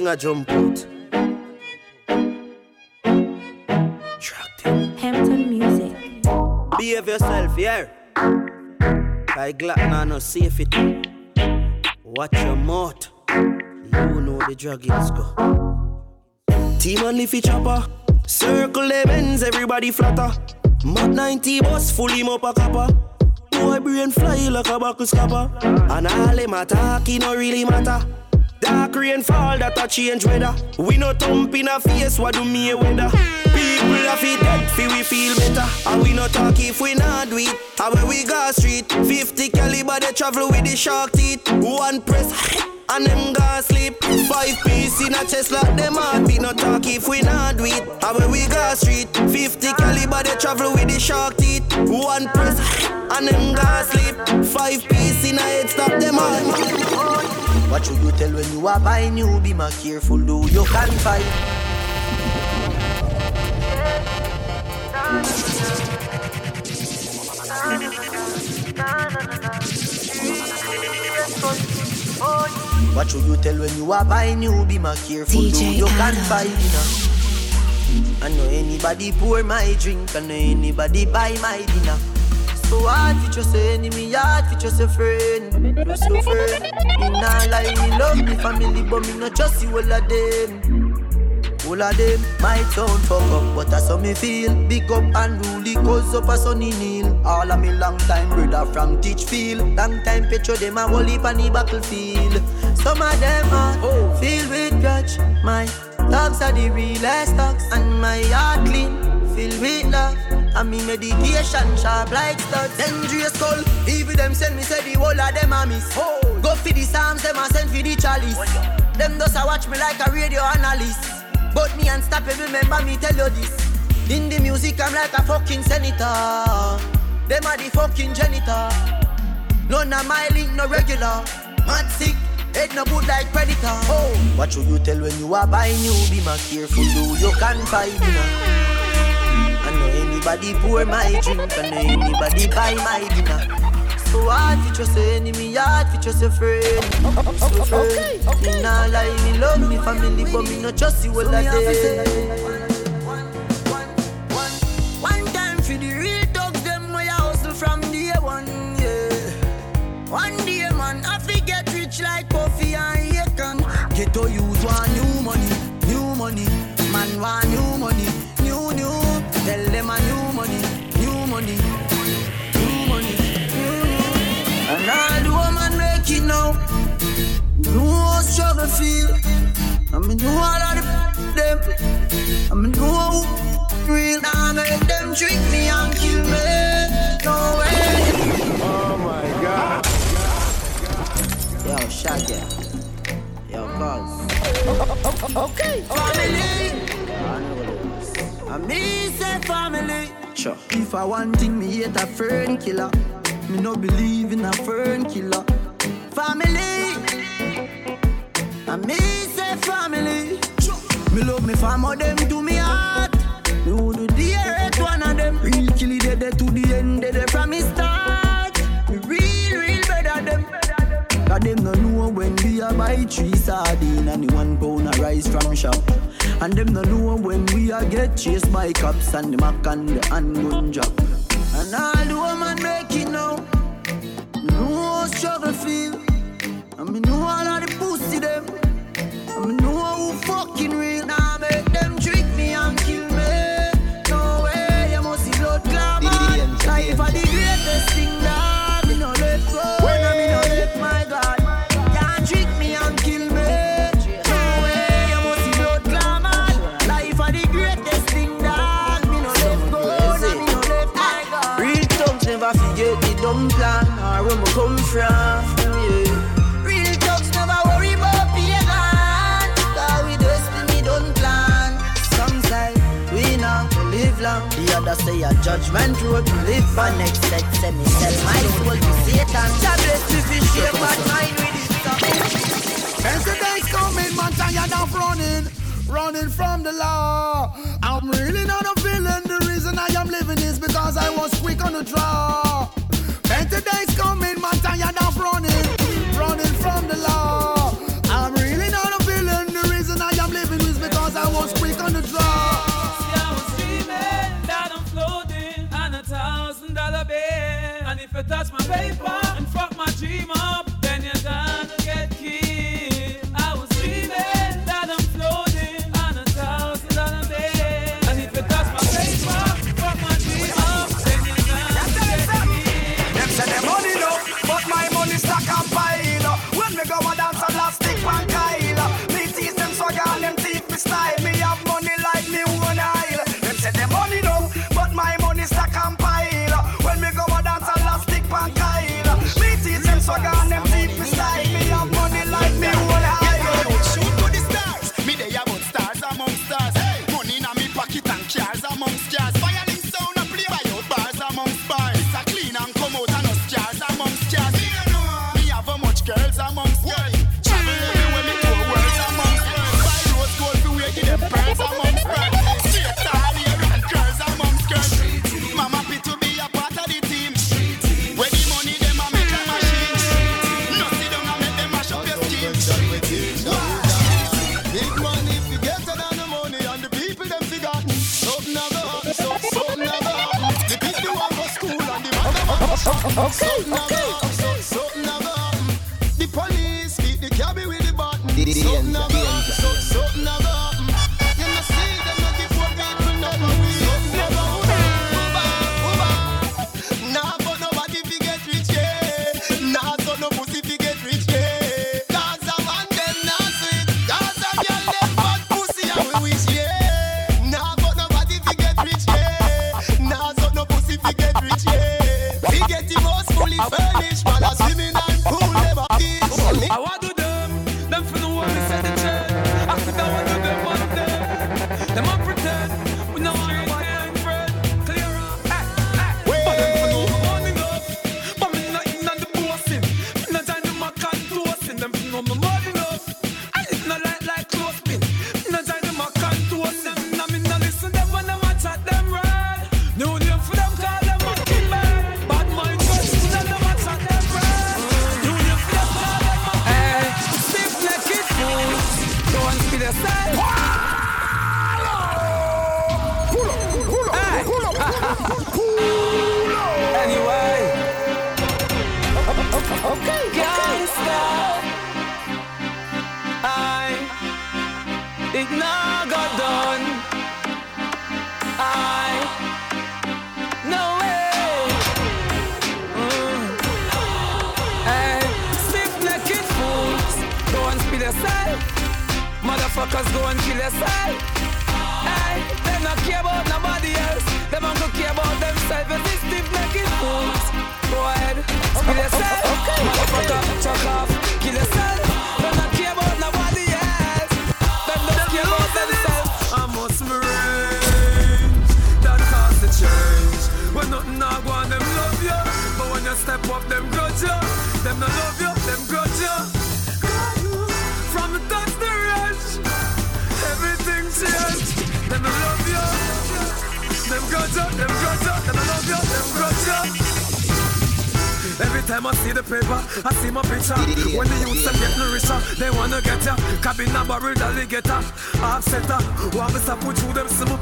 One press squeeze. And everything I jump out. Hampton Music. Behave yourself, yeah. Like Glock now no safety. Watch your mouth. You know the drug is go. Team only fi chopper. Circle the bends, everybody flatter. Mad 90 bus, full him up a copper. Boy brain fly like a buckle scupper. And all them attack, it no really matter. Dark rain fall, that a change weather. We no thump in a face, what do me weather? People a fi dead, fi we feel better. And we no talk if we not do it. And when we go street, 50 caliber they travel with the shark teeth. One press, and them go sleep. Five piece in a chest like them heart beat. No talk if we not do it. And when we go street, 50 caliber they travel with the shark teeth. One press, and them go sleep. Five piece in a head stop them heart. What should you tell when you are buying new? Be more careful, though you can fight. What should you tell when you are buying new? Be more careful, DJ though you fight. You know. I know anybody pour my drink, I know anybody buy my dinner. So hard for just a enemy, hard for just a friend. Just a friend. Me nah lie, me love me family, but me not trust you all of them. All of them might sound fuck up, but that's how me feel. Big up and rule cause up a sunny kneel. All of me long time brother from Teachfield. Long time picture them a whole heap on the battlefield. Some of them are filled with grudge. My dogs are the realest dogs, and my heart clean, filled with love. And me meditation sharp like studs. Dangerous skull, even them send me say the whole of them a miss. Go for the psalms, them a send for the chalice. Them does a watch me like a radio analyst. But me unstoppable, remember me tell you this. In the music, I'm like a fucking senator. Them are the fucking janitor. None of my link no regular. Mad sick, head no good like predator. Oh, what should you tell when you are buying you? Be more careful, do you can. I know anybody pour my drink, know anybody buy my dinner. So hard for just a enemy, hard for just a friend. So friend. Me nah lie, me love me family, but me not trust you all of them. One time for the real dogs, them way I hustle from day one, yeah. One day, man, I forget rich like Puffy and Akon. Get to use one Know how struggle feel. I mean, know all of the them. I mean, know who real. Now make them trick me and kill me. No way. Oh my god. Yo, Shaggy. Yo, cuz. Okay. Family. I me say family. Sure. If I want thing, me hate a fern killer. Me no believe in a fern killer. Family. I me say family. Me love me family, them to me heart. Me would do the earth one of them. Real kill it dead to the end, dead from me start. Me real, real better them. Cause them no know when we a buy three sardine and one pound a rice from shop. And them no know when we a get chased by cops and the mac and the handgun drop. And all the woman make it now. How struggle feel. And me know all of the pussy them. And me know who fucking real. Now make them The say a judgment road to live for. Next set say me sell my soul to Satan. God bless me for share my mind with it. Fancy days coming, man, tired of running, running from the law. I'm really not a villain. The reason I am living is because I was quick on the draw. Fancy days paper and fuck my dreamer. Motherfuckers go and kill us. Hey, hey, they not care about nobody else. Them only care about themselves. And this stiff necked fools, go ahead, kill yourself. Okay, Motherfucker, okay. chuck off, kill yourself. They not care about nobody else. Them don't care about themselves. I must arrange that cause the change. When nothing I want, them love you. But when you step up, them grudge you. Them not love you, them grudge you. I. Every time I see the paper, I see my picture. When the youths are getting richer, they wanna get ya. Cabin a barrel alligator, half setter. Want me to put through them smoke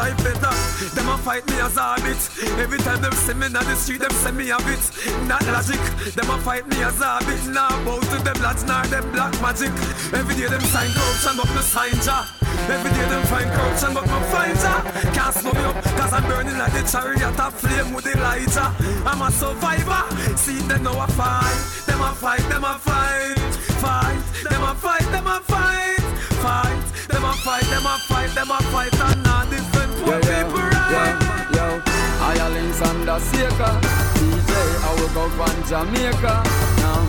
life better. Them a fight me as a bit. Every time them see me on the street, them send me a bit. Not logic. Them a fight me as a bit. Now nah, bow to them lads, now them black magic. Every day them sign corruption, but me sign Jah. Every day them find corruption, but me find Jah. Can't slow me up, cause I'm burning like the chariot of flame with the lighter. I'm a survivor. See them now a fight. Them a fight, them a fight. Fight, them a fight, them a fight fight, them a fight, them a fight, them a fight, and now this different what yeah, yeah, people right. Yeah, yo, Ireland's undertaker, DJ, I will go from Jamaica. Now,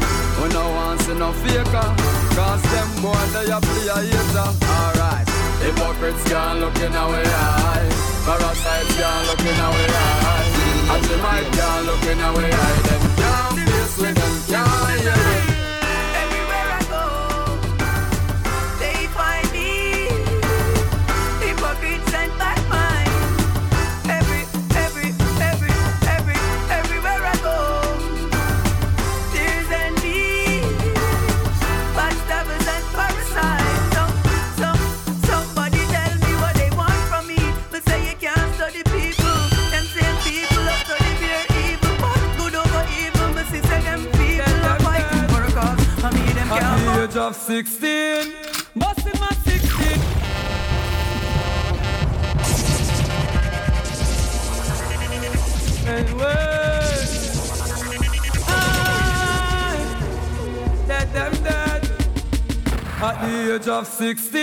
we no want see no faker, cause them boys they a play a hater. Alright, hypocrites can't look in our eye, parasites can't look in our eyes. and they can't look in our eyes, Them can't be with them, can't hear 16, busting my 16. Anyway, I dead them dead at the age of 16,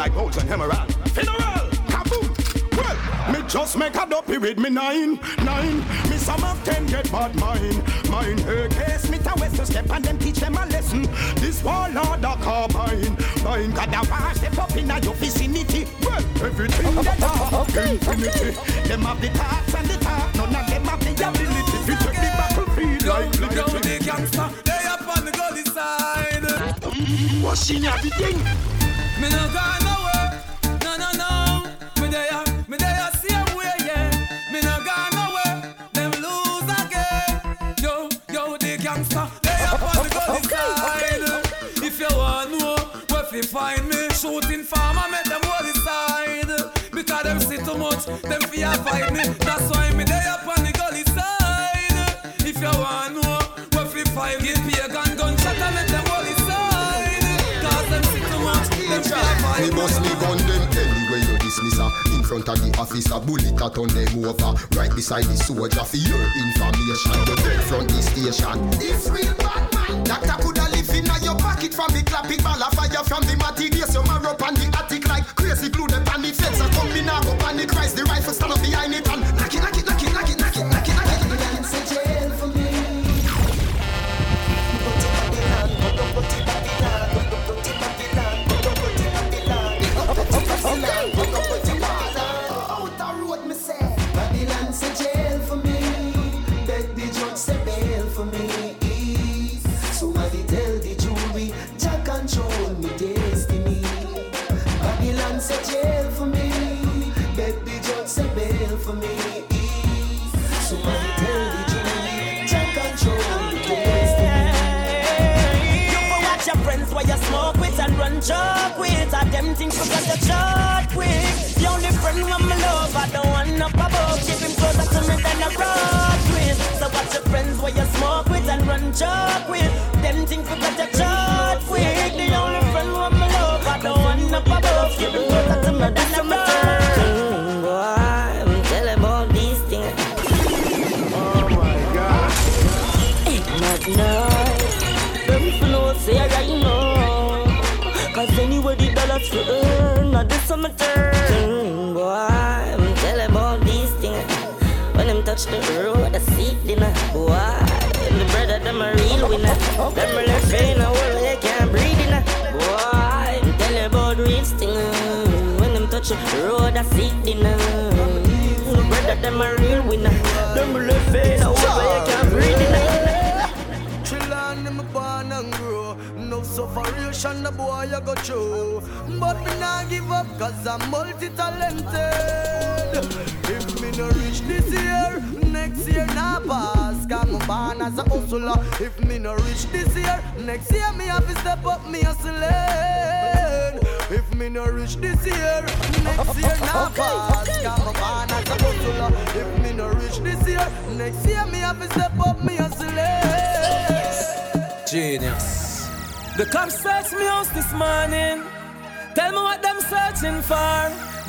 like holes and emerald. Funeral, kaboom. Well, me just make a dopey with me nine, nine. Me some of ten get bad mind, mine. Her case, me to west to step and them teach them a lesson. This wall order carbine, mine. Got the wash step up in a your vicinity. Well, everything they have infinity. Them have the talks and the talk, none of them have the ability to take the battlefield Yo, like look down lightning. the gangster, they up on the gully side. Washing everything. Me no gone see too much, them fear fight me. That's why me they up on the gully side. If you want know where fi find me, give gun gunshot and make them hold the side. Cause them see too much, them fear fight Me me. bust me gun them anyway you dismiss her In front of the officer, bullet a turn them over Right beside the soldier for your information The dead front the station This real bad man Doctor coulda live in your pocket from the clap it ball a fire from the materials You mark up on the attic like crazy I come in now go panic rise the rifle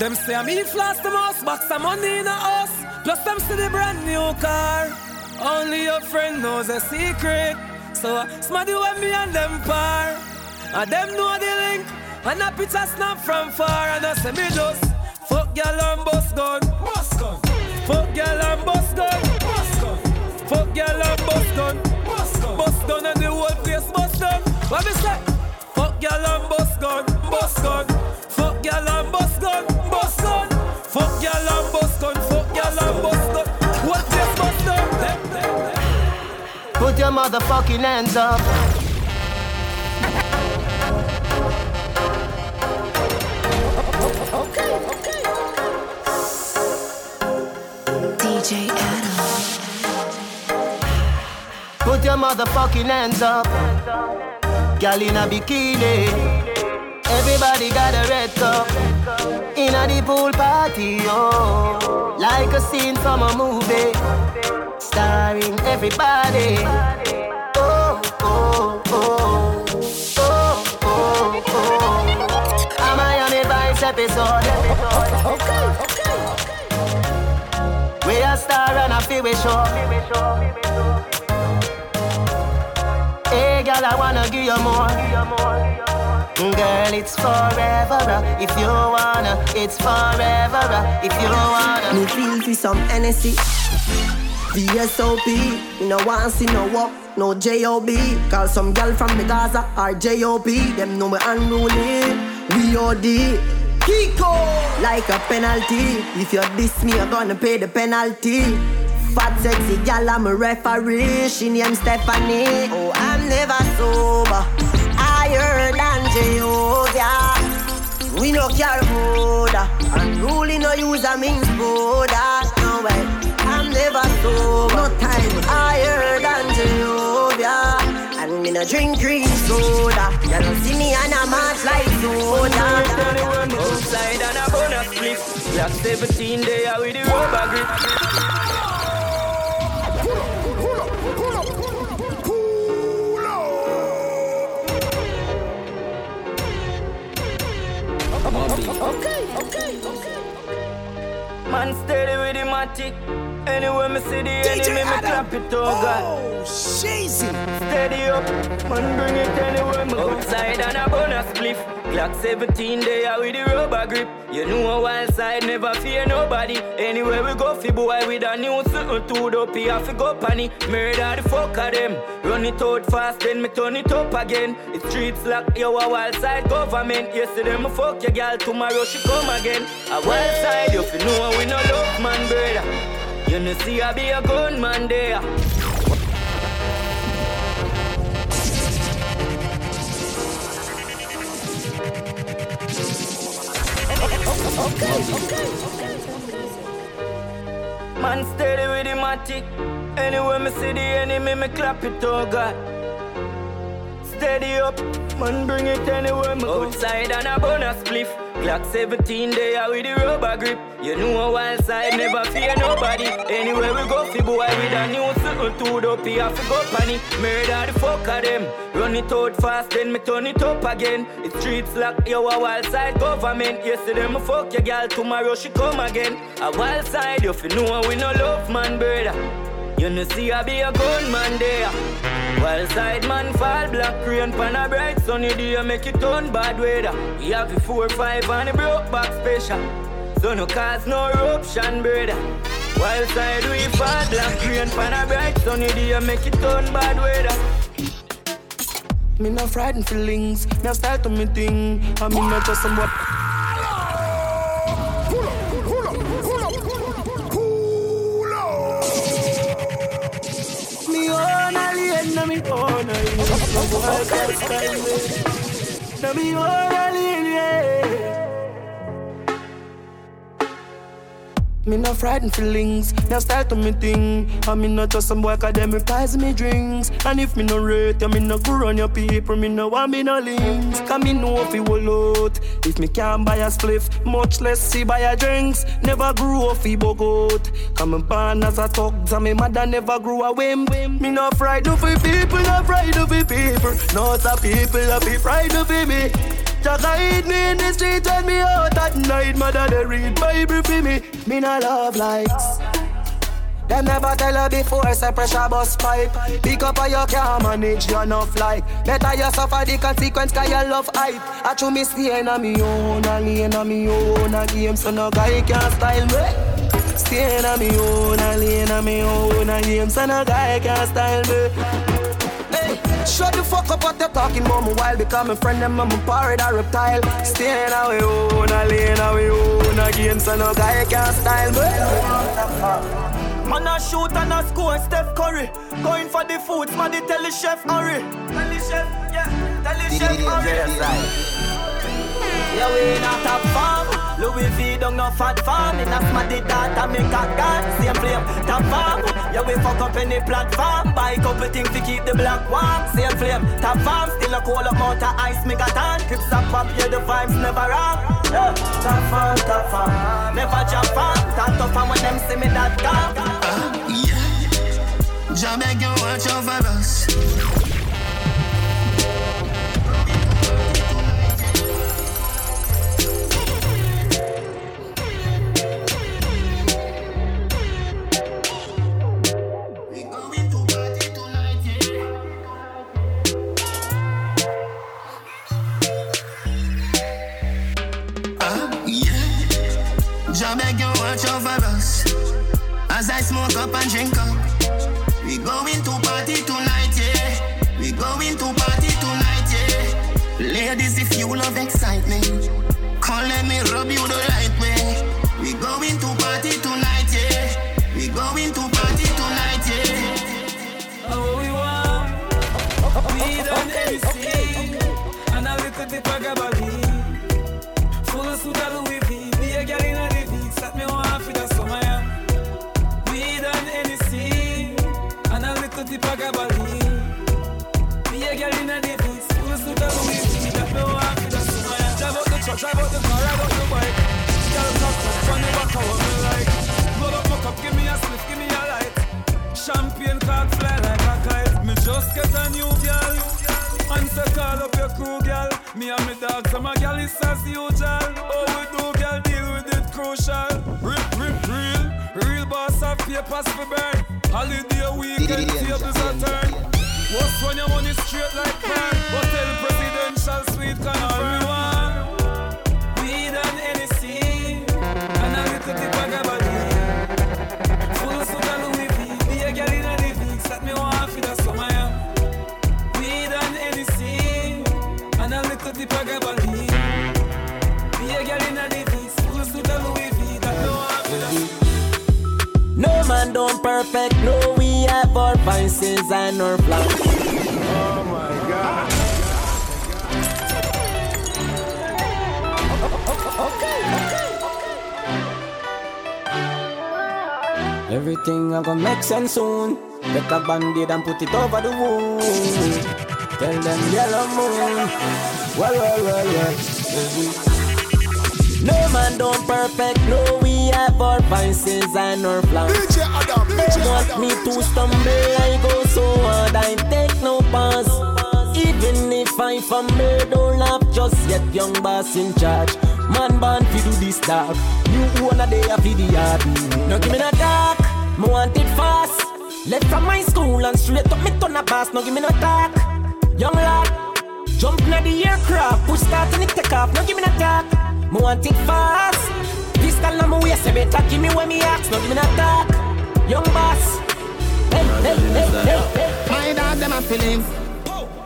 Them say I'm in floss the most box some money in a house. Plus them see the brand new car. Only your friend knows a secret. So uh, smarty when me and them par. And them know the link. And a picture snap from far. And I say me just fuck girl and bust gun. Bust gun. Fuck girl and bust gun. Bust gun. Fuck girl and bust gun. Bust gun. Bust gun and the whole place bust down. What me say? Fuck girl and bust gun. Bust gun. Fuck girl and bust gun. Bust gun. Fuck girl and bust gun. Fuck girl and bust gun. What place bust down? Them your motherfucking hands up. Okay, okay, DJ Adam. Put your motherfucking hands up. Girl in a bikini. Everybody got a red cup. In a the pool party, oh. Like a scene from a movie. Starring everybody. Oh, oh, oh. Oh, oh, oh. A Miami Vice episode. Okay, okay, okay. We a star and a feel we show. Hey, girl, I wanna give you more. Girl, it's forever. uh, If you wanna, it's forever. uh, If you wanna. Me feel for some NSC. VSOP, me no want see no walk, no JOB. Call some girl from the Gaza or JOB. Them know me unruly. We. Kiko, like a penalty. If you diss me, you're gonna pay the penalty. Fat sexy gal, I'm a referee. She named Stephanie. Oh, I'm never sober. Higher than Jehovah. We no care border. Unruly no use a means border. No way. I'm never sober. No time higher than Jehovah. And me no drink green soda. You don't see me on a march like soda. Outside and a bonus split. Glock 17 day out with the rubber grip. Okay, okay, okay. Man steady with the matic. Anywhere me see the enemy, me clap it oh God. Oh. Steady up, man bring it anywhere me go. Outside and a bonus spliff. Glock 17 day out with the rubber grip. You know a wild side never fear nobody. Anywhere we go, fi boy with a new to the P have to go panny. Murder the fuck of them. Run it out fast, then me turn it up again. It's streets like yo a wild side government. Yesterday me fuck your girl, tomorrow she come again. A wild side, you fi know we no love man brother. You know see I be a gunman there. Okay, okay, okay. Man steady with the matic. Anywhere me see the enemy, me clap it, oh God. Steady up, man bring it anywhere me go. Outside and a bonus spliff. Glock 17 day out with the rubber grip. You know a wild side never fear nobody. Anywhere we go, fi boy with a new to the P have to go panny. Murder the fuck of them. Run it out fast, then me turn it up again. It's streets like yo a wild side government. Yesterday me fuck your girl, tomorrow she come again. A wild side, you fi know we no love man brother. You know see I be a gunman there. Wild side man fall black rain pan a bright sunny day make it turn bad weather. We have the four five and the broke back special. So no cause no eruption brother. While side we fall black rain pan a bright sunny day make it turn bad weather. Me no frightened feelings, me a style to me thing. I mean not just some what. Alien, na me own me own alien, yeah. Me no frightened feelings, me a style to me thing. I mean not just some boy cause them reprise me drinks. And if me no rate you, me no go run your people, me no want me no links. Cause me know if you will out. If me can't buy a spliff, much less see buy a drinks. Never grew up fi bogot. Come born as a thugs and me mother never grew a whim. Me no frightened for people, no frightened for people. No some people I be frightened for me. Just guide me in the street when me out at night. Mother they read Bible for me. Me no love likes. Them never tell her before, say pressure bus pipe. Pick up or you can't manage, you enough like. Better you suffer the consequence, cause you love hype. I true me staying on me own, a lane on me own, a game, so no guy can style me. Staying on me own, a lane on me own, a game, so no guy can style me. Shut the fuck up what you're talking about me while become a friend them I'm a pirate or reptile Staying away own a lane away own a game so no guy can style me Man a shoot and a score, Steph Curry. Going for the food, man, tell the chef hurry. Tell the chef, yeah, tell the chef hurry. Yeah, we in a top farm. Louis V don't no fat farm. In a smarty data make a god. Same flame, top farm. Yeah, we fuck up any platform. Buy couple things to keep the black warm. Same flame, top farm. Still a cold amount of ice, me got on. Clips up pop, yeah, the vibes never wrong. Yeah, top farm, top farm. Never jump farm. Top tough farm when them see me that calm. Uh, yeah. You watch over us. And drink up We going to party tonight, yeah. We going to party tonight, yeah. Ladies, if you love excitement Come let me rub you the right way. We going to party tonight, yeah. We going to party tonight, yeah. Oh, we want We done anything And a little bit of gabardine Full of Louis Champagne cock fly like a kite. Me just get a new girl. And say call up your crew, girl. Me and me dog, so my girl is as usual. Oh, we do, girl, deal with it crucial. Rip, rip, real. Real boss of papers for burn. Holiday weekend, tables a turn. What's when your money straight like pan? Hotel presidential suite confirm. We want. We done anything. And a little bit of perfect, no we have our vices and our flaws. Oh my god. Everything I gonna make sense soon. Get a band-aid and put it over the wound. Tell them yellow moon. Well, well, well, well. No man don't perfect, no we have our vices and our flaws. Want me to stumble, I go so hard, I take no pass. Even if I fumble, don't laugh just yet, young boss in charge. Man born fi do this dark, new owner they a fi the yard. No give me no talk, me want it fast. Left from my school and straight up me turn a boss. No give me no talk, young lad. Jump na the aircraft, push start and it take off. No give me no talk, me want it fast. Pistol na my waist, better give me when me ask. No give me no talk, young boss. Hey, hey, hey, hey, hey. My dog them a feeling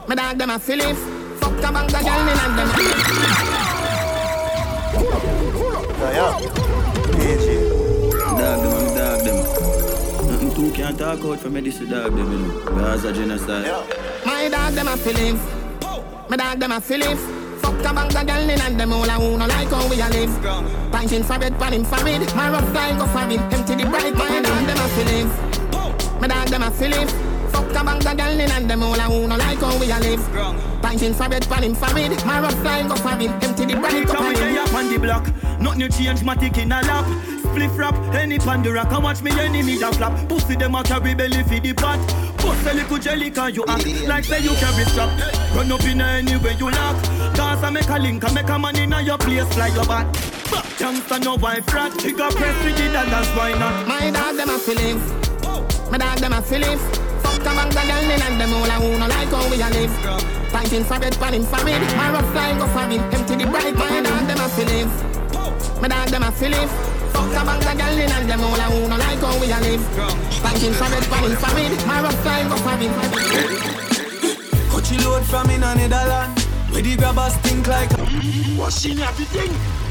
My dog them a feeling Fuck a bang a girl in and them Dog them, I'm dog them. Nothing two can't talk out for me, this is dog them, you know. Because a genocide. My dog them a feeling My dog them a feeling Fuck a bang a girl in and them all a who no like how we a live. Pinting for bed, pan him for it. My rough guy go for it. Empty the bright My dog them a feeling My dog them a feeling Fuck a bang a girl in and them all a who no like how we a live Pinting for bed, pan him for it My rough guy go for it Empty the bright up we day up on the block. Nothing change, my tick in a lap. Spliff rap, any pan the rock. I watch me enemy a flap. Pussy them a carry belly for the pot. Bust a little jelly can you act like say you carry strap. Run up in anywhere you lock. Cause I make a link, I make a man in your place like your back. Youngster no wife rat. Trigger press with the dollars, why not? My dog them a feeling oh. My dog them a feeling Fuck a bang a girl in and them all a who no like how we a live. Pinting for bed, pan him for it. My rough guy go for it. Empty the bright My dog them a feeling My dog them a feeling Fuck a bang a girl in and them all a who no like how we a live. Pinting for bed, pan him for it. My rough guy go for it. Coachy load from in a Netherland. Where the grabbers think like Washing everything.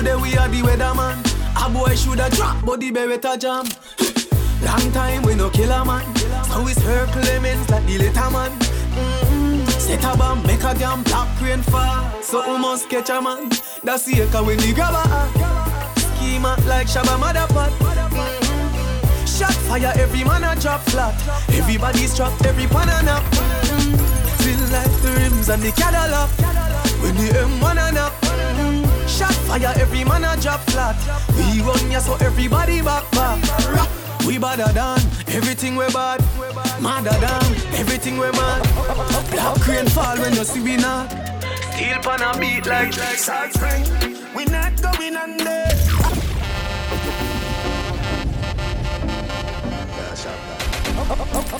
Today we are the weatherman. A boy shoulda drop, but the beretta jam. Long time we no kill a man. So it's her Clemens like the little man. Mm-hmm. Set a bomb, make a damn black rain fall. So we must catch a man. That's the echo when the grabber Schema like Shabba Motherpot. Mm-hmm. Shot fire, every man a drop flat. Everybody's trapped, every pan a nap. Mm-hmm. Like the rims and the Cadillac. When the M1 a nap. Shot fire, every man a drop flat. We run ya so everybody back back. We badder than everything we bad. Madder than everything we mad. Black rain fall when you see we not. Steel pan a beat like Salt Spring. We not going under.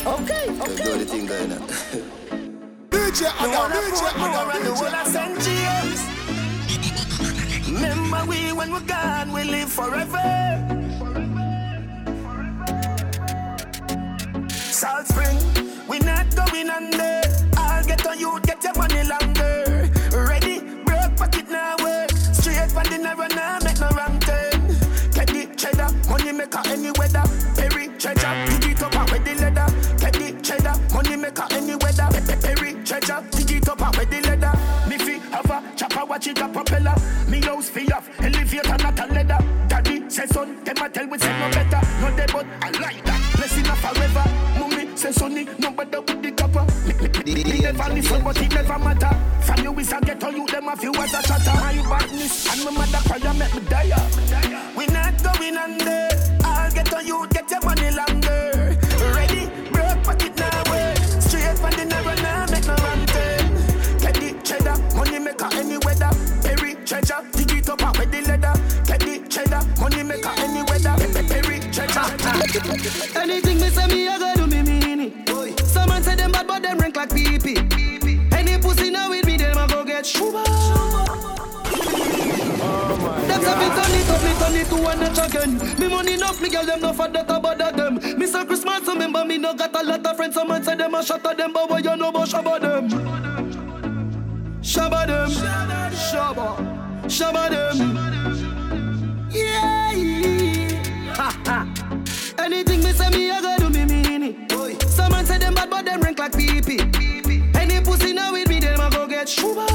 Okay, okay. Do the thing going on. DJ, I got DJ, I got around the world of St. James. Remember we when we're gone, we live forever. Salt Spring, we not going under. I'll get on you, get your money longer. Ready, broke pocket now work. Straight from the narrow now, make no wrong turn. Get cheddar, money maker any weather. Watch it a propeller. Me house fi off, elevator not a leather. Daddy say son, them a tell we say no better. No dead but I like that. Blessing a forever. Mummy say sonny, no better with the copper. Me, never listen, but it never matter. From you is a ghetto, you them a few as a chatter. My badness and my mother prayer make me die. We not going under. Anything me say me, I go do me mean it. Some man say them bad, but them rank like pee. Any pussy now with me, them a go get shuba. Them say me turn it up, me turn it to one notch again. Me money enough, me girl them no for that about them. Me say Christmas, remember me no got a lot of friends. Some man say them a shot at them, but what you know about shabba them? Shabba them, shabba, shabba them. Yeah. Ha ha. Anything me say me, I go do me mean it. Some man say them bad, but them rank like pee pee. Any pussy now with me, them a go get shuba. One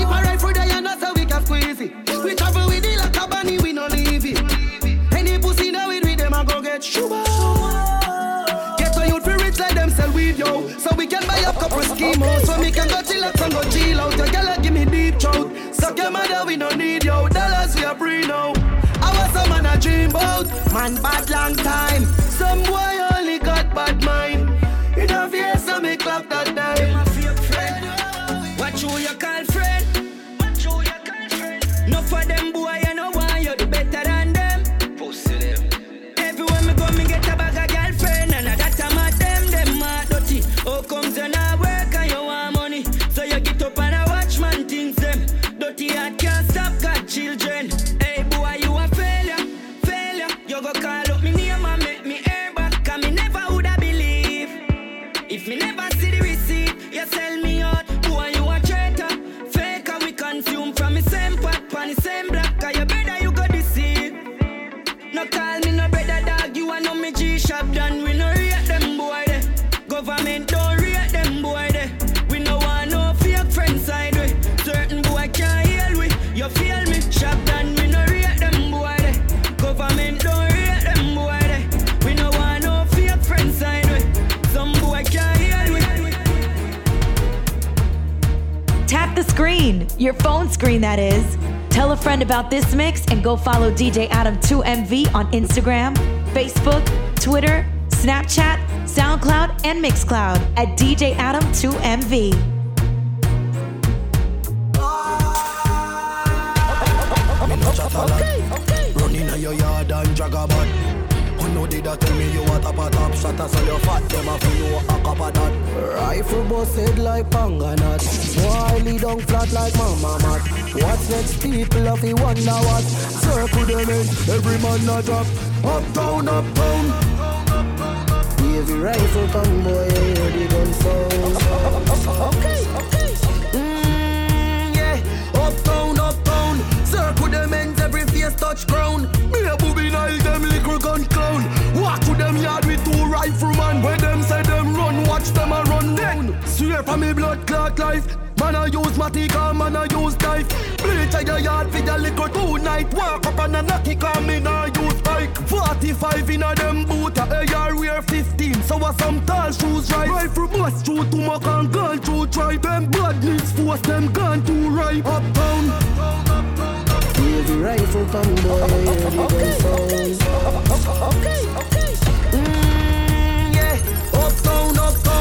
if I ride through there, you know so we can squeeze it. We travel with it like a bunny, we no leave it. Any pussy now with me, them a go get shuba. Get a youth for rich like them sell weed, yo. So we can buy a couple schemos. So we can go chill out and go chill out. Your girl give dream about Man bad long time. Some boy only got bad mind. In a face so me clap that time screen that is. Tell a friend about this mix and go follow DJ Adam2MV on Instagram, Facebook, Twitter, Snapchat, SoundCloud, and Mixcloud at DJ Adam2MV. All your fat them a feel you a cup of that Rifle bust head like panganat Boy lead down flat like mama mat What's next people of you wonder what Circle them in every man a drop Uptown, uptown Heavy rifle come boy, hear the gun sound. Okay, okay. Mm, yeah, uptown, uptown. Circle them ends, every face touch ground. Me a booby nile, them little gun clown. Watch them a run down. Swear for me blood clot life. Man I use matic and man I use knife. Bleach at your yard for your liquor two night. Walk up and a knock it and me nah use bike. 45 in a them boot, a AR wear 15. So a some tall shoes right. Rifle bust through to my can gun through try. Them badness force them gun to right. Uptown. Heavy rifle come boy, hear the gun. Okay, okay. Mm, yeah, uptown, uptown.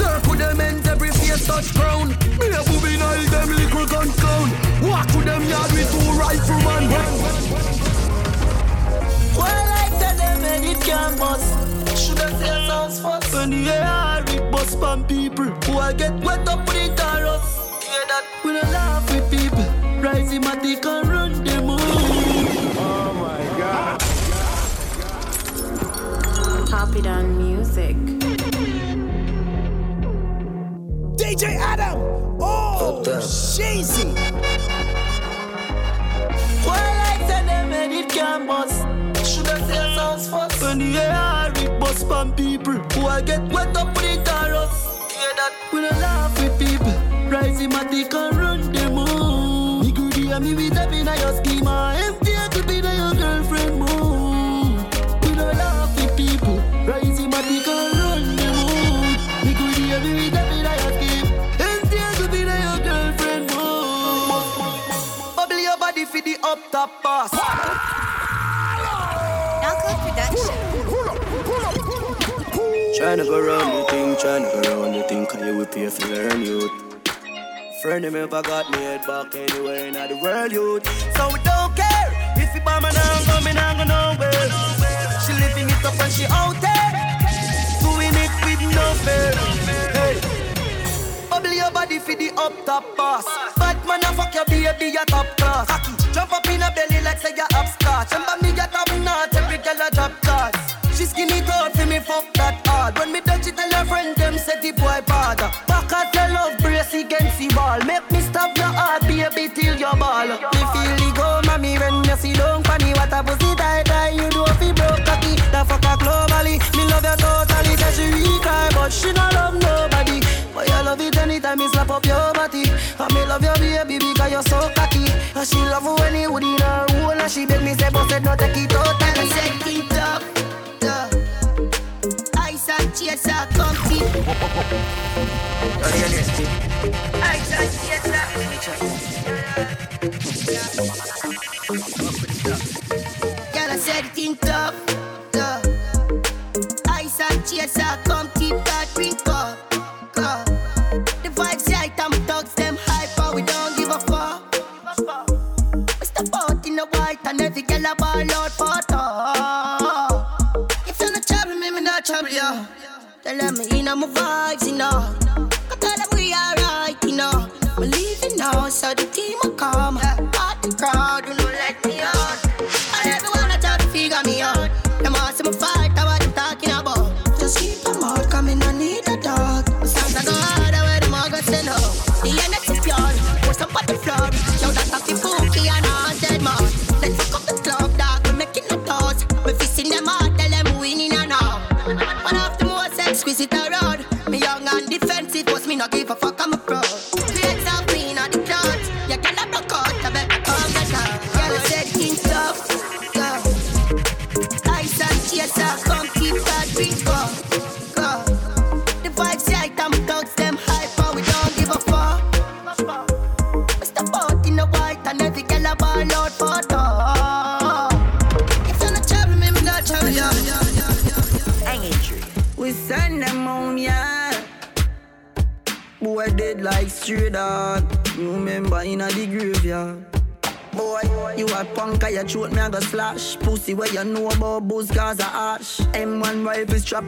Circle them ends, every face touch ground. Me a booby nile, them little gun clown. Walk to them yard with two rifleman. Well, I tell them and it can bust. Shoulda say sounds fast. When the air it bust from people who I get wet up with the chorus. Hear that? We don't laugh with people. Rise him and they can run the move. Oh my god. Poppy Down Music. DJ Adam. Oh, Shazy. Well, I tell them and it can bust. Shoulda say sounds fast. When the air it bust from people who I get wet up with the chorus. Hear that? We don't laugh with people. Rise him and run the move. Me good hear me with them in your schema. Your body for the up top pass. Tryna go round the thing, tryna go round the thing, cause you will pay for learn youth. Friend of ever got me head back anywhere in the world, youth. So we don't care if you bomb and I'm coming, I'm going nowhere. She living it up when she out there, doing it with no fear. Hey. Bubble your body for the up top boss. Bad man, I fuck your baby, your top class. Aki, jump up in a belly like say you're upstart. Remember me, your top notch, every girl a drop cards. She skinny tall for me, fuck that hard. When me touch it, tell her friend them say the boy keep.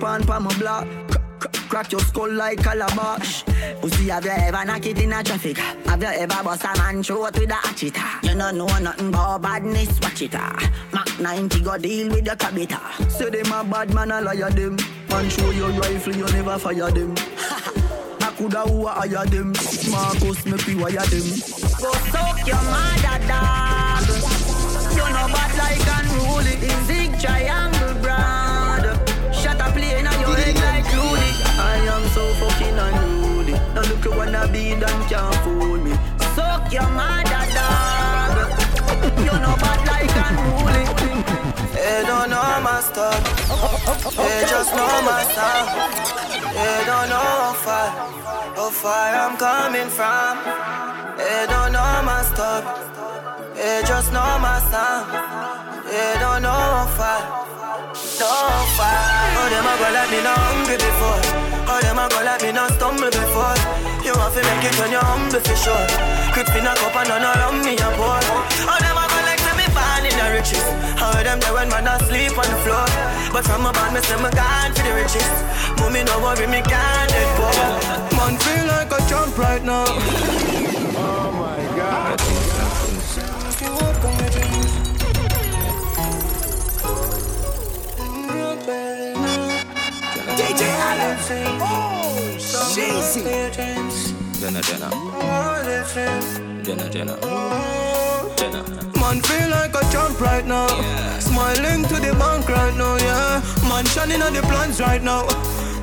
On pa my block. Crack, your skull like calabash. Pussy, have you ever knock it in a traffic? Have you ever bust a man throat with a hatchet? You don't know nothing about badness, watch it. ah. Mac 90 go deal with your cabita. Say them a bad man, I liar them. Man show your rifle, you never fire them. I coulda who hire them. Marcus make we wire them. Go suck your mother dog. You know bad like unruly. The zig triangle wanna be done can't fool me. Suck your mother dog. You know bad like unruly. They don't know my stuff. They just know my sound. They don't know how far, how far I'm coming from. They don't know my stuff. They just know my sound. They don't know how far, no far. Oh, them a go like me not hungry before. Oh, them a go like me not stumble before. You want to make it when you're humble for sure. Crips in a cup and none around me a pour. Oh, them a go like me born in the riches. How them there when man asleep on the floor. But from a band, me say me gone for the riches. Mommy no worry, me can't let go. Man feel like a champ right now. Oh my god. DJ Adam. Oh, Sheezy. Jenna, Jenna. Jenna, Jenna. Oh. Jenna. Man feel like a champ right now. Smiling to the bank right now, yeah. Man shining on the plans right now.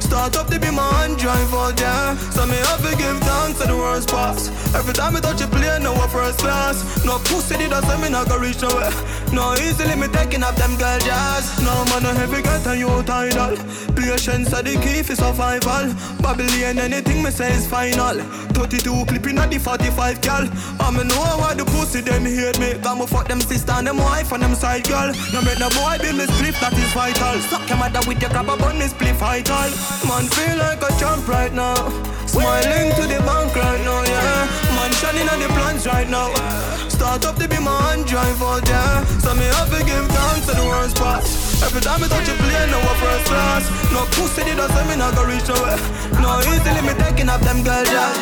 Start up to be my hand drive yeah. So me have to give thanks to the worst pass. Every time I touch a plane, no first class. No pussy did I say me not go reach nowhere. No easily me taking up them girl jazz. No man no heavy get a you tidal. Patience are the key for survival. Babylon anything me say is final. 32 clipping at the 45 gal. I me know why the pussy them hate me. Cause me fuck them sister and them wife and them side girl. No make no boy be me split that is vital. Suck your mother with your grab a bun is split vital. Man feel like a champ right now. Smiling to the bank right now, yeah. Man shining on the plans right now. Start up to be my hand drive out, yeah. So me have to give thanks to the worst part. Every time I touch a plane, no first class. No pussy did I say me not gonna reach nowhere. No easily me taking up them girls, yeah.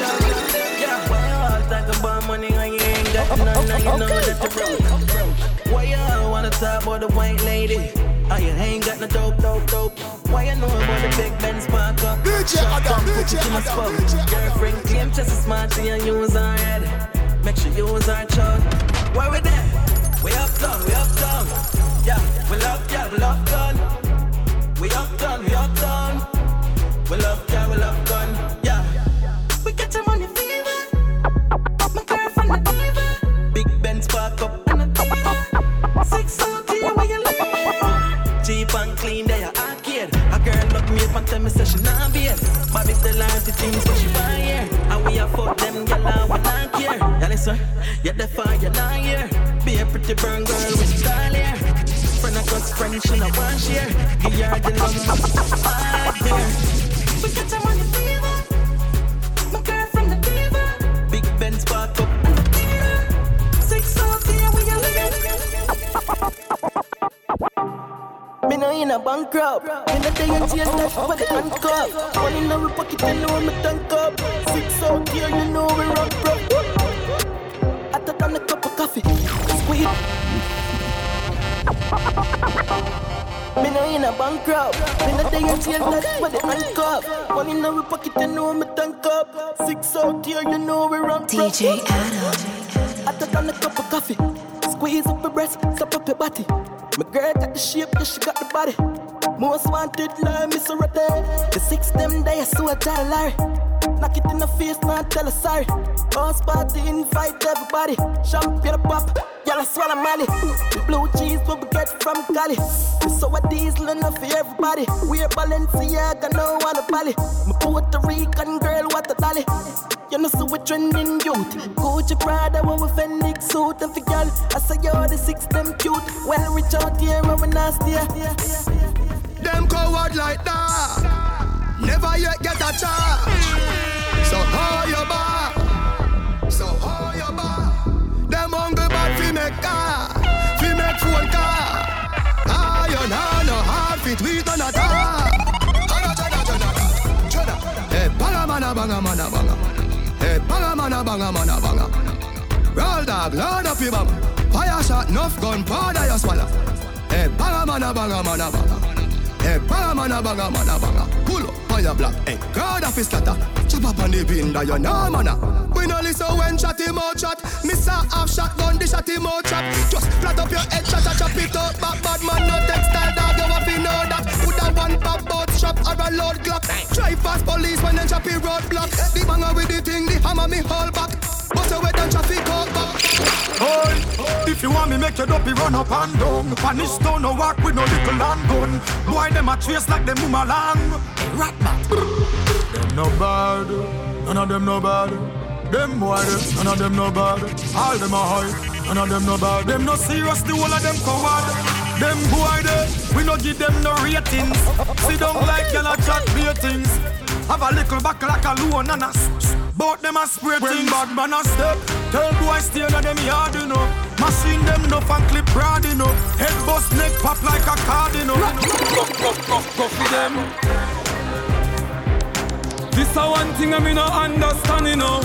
Yeah, why you all talk about money I you ain't got none and you know that you're broke? Why you wanna talk about the white lady? Oh, you ain't got no dope, dope, dope. Why you know about the big Benz park up? DJ Adam, DJ in a Adam, Girlfriend claim just as smart to you use her head. Make sure you use her chug. Why we there? We up done, we up done. Yeah, we love, yeah, we love gun. We up done, we up done. Listen, you the fire, you not here. Be a pretty burn girl with style here. Friend of cause friend, she not want share. Give her the love, hard there. We get your money fever. My girlfriend a diva. Big Benz park up and a diva. Six out here where you live. Me no in a bankrupt. Me no day in jail, that's for the handcuff. Money in our pocket, you know me tank up. Six out here, you know we rock, rock. Squeeze. Me no in a bankrupt. Me no day in jail, that's for the handcuff. Money in our pocket, you know me tank up. Six out here, you know we rock. DJ Adam. I took on a cup of coffee. Squeeze up your breast, suck up your body. My girl got the shape, yeah, she got the body. Most wanted, like Miss Rotte. The six them day, I saw a dollar. Knock it in the face, not tell her sorry. House party, invite everybody. Champagne pop, y'all swallow money. Blue cheese, what we get from Cali. So a diesel enough for everybody. We're Balenciaga, no one a. My Puerto Rican girl, what a dolly. You know, so we trending youth. Gucci Prada, when we Fenix suit and for girl. I say you're the six, them cute. Well, reach out here, when we nasty. Them coward like that. Never yet get a charge. So how you bar? So how you bar? Them hungry bad fi make car, fi make phone car. Iron hand no hard fit we done a tar. Hey, banga mana banga mana banga. Hey, banga mana banga mana banga. Roll dog, load up your bum. Fire shot, enough gun, powder you swallow. Hey, banga mana banga mana banga. Hey, banga banga mana banga. Pull up on your block. Hey, God of his scatter. Chop up on the window, you know mana. We no listen when chat him out chat. Miss a half shotgun, this shot him out chat. Just flat up your head, shot a chop it out. Back bad man, no textile dog, you have to know that. Put a one pop boat shop or a load glock. Drive past police when them choppy roadblock. The banger with the thing, the hammer me hold back. Bust away down traffic out back. Oi, if you want me make your dopey run up and down. Punish stone no walk with no little land gun. Boy them a chase like them boomerang. Rat bat. Them no bad, none of them no bad. Them boy them, none of them no bad. All them a high, none of them no bad. Them no serious, the whole of them coward. Them boy them, we no give them no ratings. See don't like y'all a chat things Have a little back like a loan and a Bout them a spray thing, bad man a step Tell boy stay in them yard, you know Machine them no fan clip broad, know Head bust neck pop like a card, you know Go, go, go, go for them This a one thing I me no understand, you know.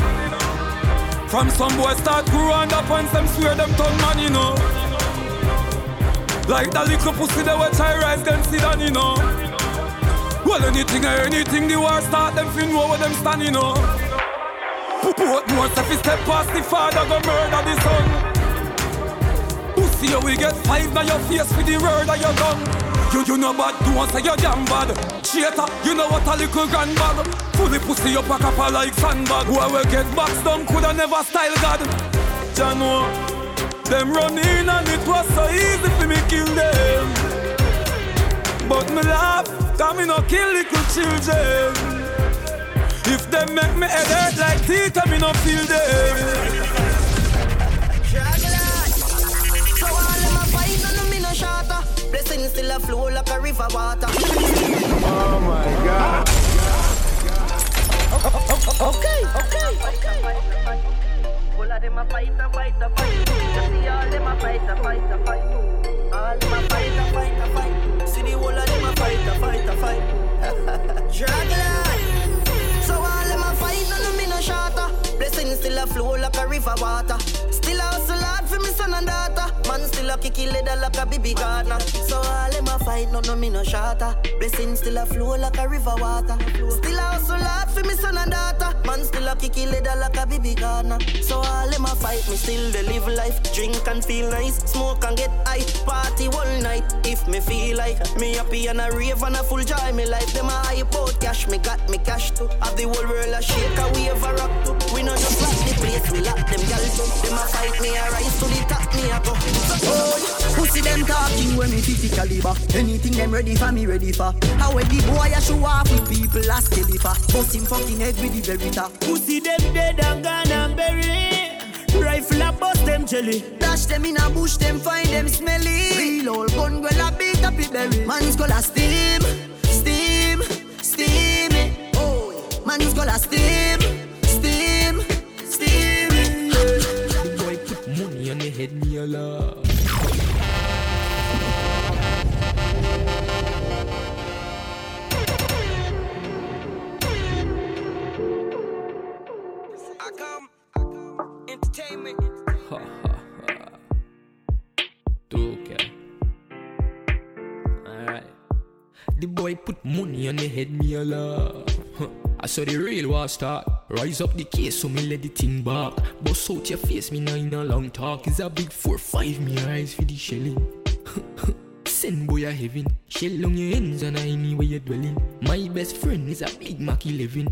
From some boy start and up and some swear them turn man, you know. Like that little pussy they watch I rise them see down, you know. Well anything or anything the war start them fin know where them stand, you know. Put more stuff step past the father go murder the son. Pussy you will get five now your face for the word of your gun. You you know bad, don't say you damn bad. Cheater, you know what a little grand bag. Fully pussy up a copper like sandbag. Where we get boxed down coulda never style God. Jano, them run in and it was so easy for me kill them. But me laugh, cause me no kill little children. If them make me head hurt like teeth, I me no feel them. Still a flow like a river water. Oh my God. Okay, okay, okay. All of them a fight, a fight, a fight. You see all them a fight, a fight, a fight. All them a fight, a fight, a fight. See the whole of them a fight, a fight, a fight. Dragon. So all them a fight, none of me no shatter. Blessings still a flow like a river water. Still a hustle hard for me son and daughter. Man still a kick it leather like a baby gardener. So all them a fight, none no me no shatter. Blessings still a flow like a river water. Still a hustle hard for me son and daughter. Man still a kick it leather like a baby gardener. So all them a fight, me still they live life. Drink and feel nice, smoke and get high. Party all night if me feel like. Me happy and a rave and a full joy. Me life them a hype out cash. Me got me cash too. Have the whole world a shake a wave a rock too. We no just lock the place, we lock them gal too. Them a fight me a rise to the top, me a go. Oh, pussy them talking when me fifty caliber. Anything them ready for me ready for. How the boy a show off with people as for. Bust him fucking head with the verita. Pussy them dead and gone and buried. Rifle a bust them jelly. Dash them in a bush, them find them smelly. Real old gun, well a beat up it berry. Man is gonna steam, steam, oh, steam it. Oh, man is gonna steam, your head, me a love. I come, entertainment. Okay. Alright. The boy put money on the head, me a love. I saw the real war start. Rise up the case, so me let the thing back. Bust out your face, me now in a long talk. Is a big four five, me eyes for the shelling. Send boy a heaven. Shell on your ends and I me where you dwelling. My best friend is a big Mac 11.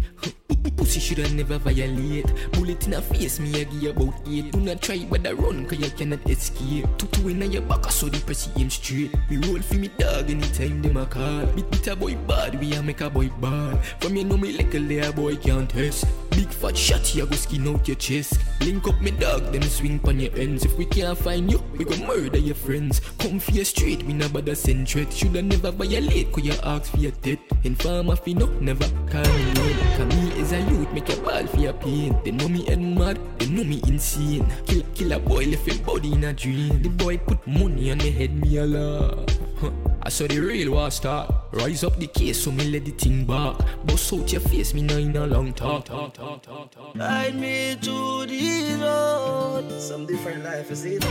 Pussy shoulda never violate. Bullet in a face, me a give about eight. Do not try but I run, cause you cannot escape. Two in your back, saw the press aim straight. We roll for me dog anytime them a call. Beat beat a boy bad, we a make a boy bad. From you know me like a layer boy can't test. Big fat shot, you go skin out your chest. Link up me dog, then swing pon your ends. If we can't find you, we go murder your friends. Come for straight, we never bother send threat. Shoulda never violate, cause you ask for your death. Informer fi no, never call me. Cause me is a youth, make a ball for your pain. They know me head mad, they know me insane. Kill, kill a boy, left your body in a dream. The boy put money on the head, me a love. Huh. I saw the real war start. Rise up the case, so me let the thing back. Bust out your face, me now in a long talk. talk, talk, talk, talk. Guide me to the road. Some different life, is it?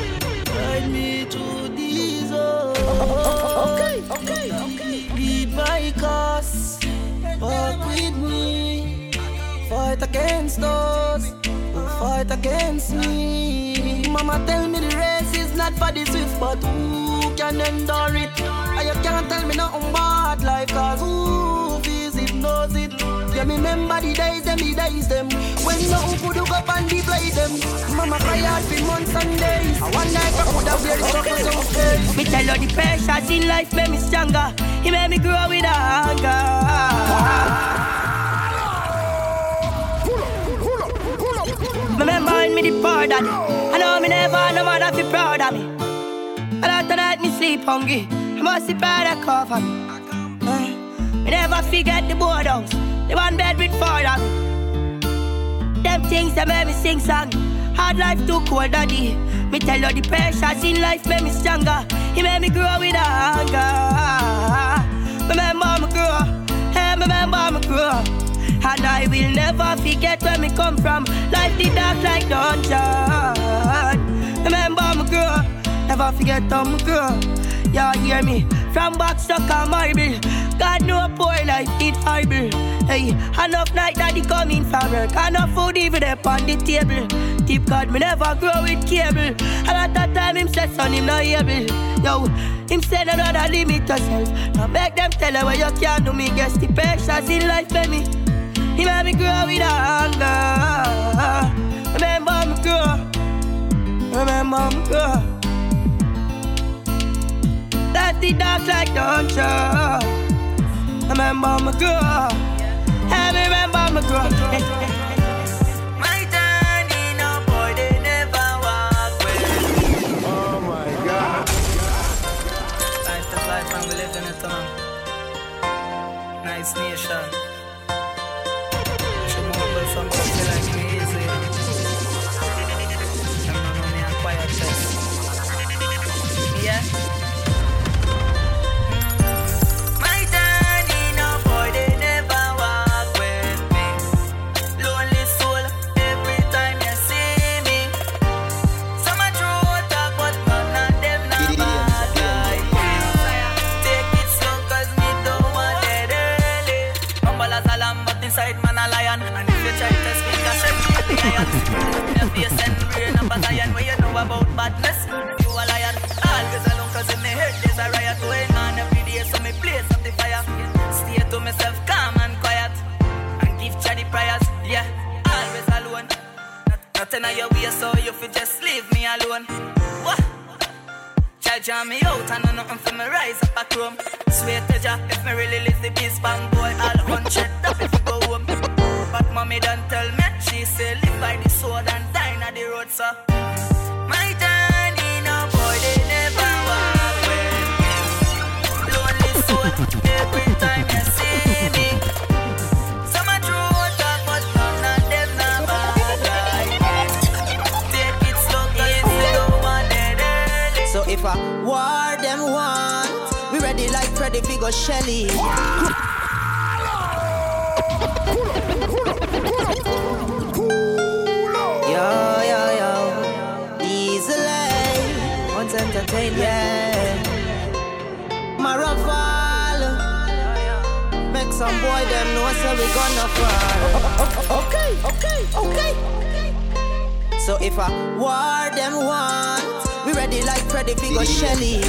Guide me to the road. Okay, okay, okay. Lead my cause. Walk with me. Fight against us. Who fight against me. Mama tell me the race is not for the swift, but who can endure it? And you can't tell me nothing about life, cause who feels it, knows it. Yeah, me remember the days, them, the days, them. When nothing could look up and play them. Mama cry out for months and days. I wonder if I could have wear the struggles on face. Me tell you the pressures in life made me stronger. He made me grow with a hunger. Remember when me the poor daddy. I know me never no mother fi proud of me. Sleep hungry. I must be proud of cover me. Eh, never forget the board house. The one bed with four of. Them things that made me sing song. Hard life too cold, daddy. Me tell you the pressures in life made me stronger. He made me grow with hunger. Remember me grow, hey, remember me grow. And I will never forget where me come from. Life did dark like dungeon. Remember me grow, never forget me grow. Y'all hear me? From stuck on marble. God know poor life it horrible. Hey, enough night that he coming from work. Enough food even up on the table. Tip God me never grow with cable. And at that time him said son him not able. Yo, him said another limit yourself. Now make them tell you what you can do me. Guess the pressures in life for me. He made me grow with a hunger. Remember me grow. Remember me grow. The dark like dungeon. Remember me grow. Hey, remember me grow. My journey, no boy, they never walk with. Oh my God. Life the life and we live in man. Nice nation. Brain up as iron. What you know about badness? You a lion. Always alone, cause in me head there's a riot going on every day. So me blaze up the fire. Stay to myself, calm and quiet. And give Charlie prayers. Yeah, always alone. Not, nothing on your way, so you fi just leave me alone. What? Jam me out and nothing for me rise up a chrome. Sweet to Jah, if me really live the beast bang boy, all hundred up if you go home. But mommy don't tell me, she say live by the sword and die on the road, so. My journey, no boy, they never walk with me. Lonely soul, every time you see me. Some a true talk, but none of them not bad like me. Take it slow, 'cause we don't want it early. So if I war them want, we ready like Freddy Figo Shelly. Yo, entertained, yeah. Maraval. Make some boy them know so we gonna fall. Okay, okay, okay. Okay So if I war them want, we ready like Freddy Figo Shelly.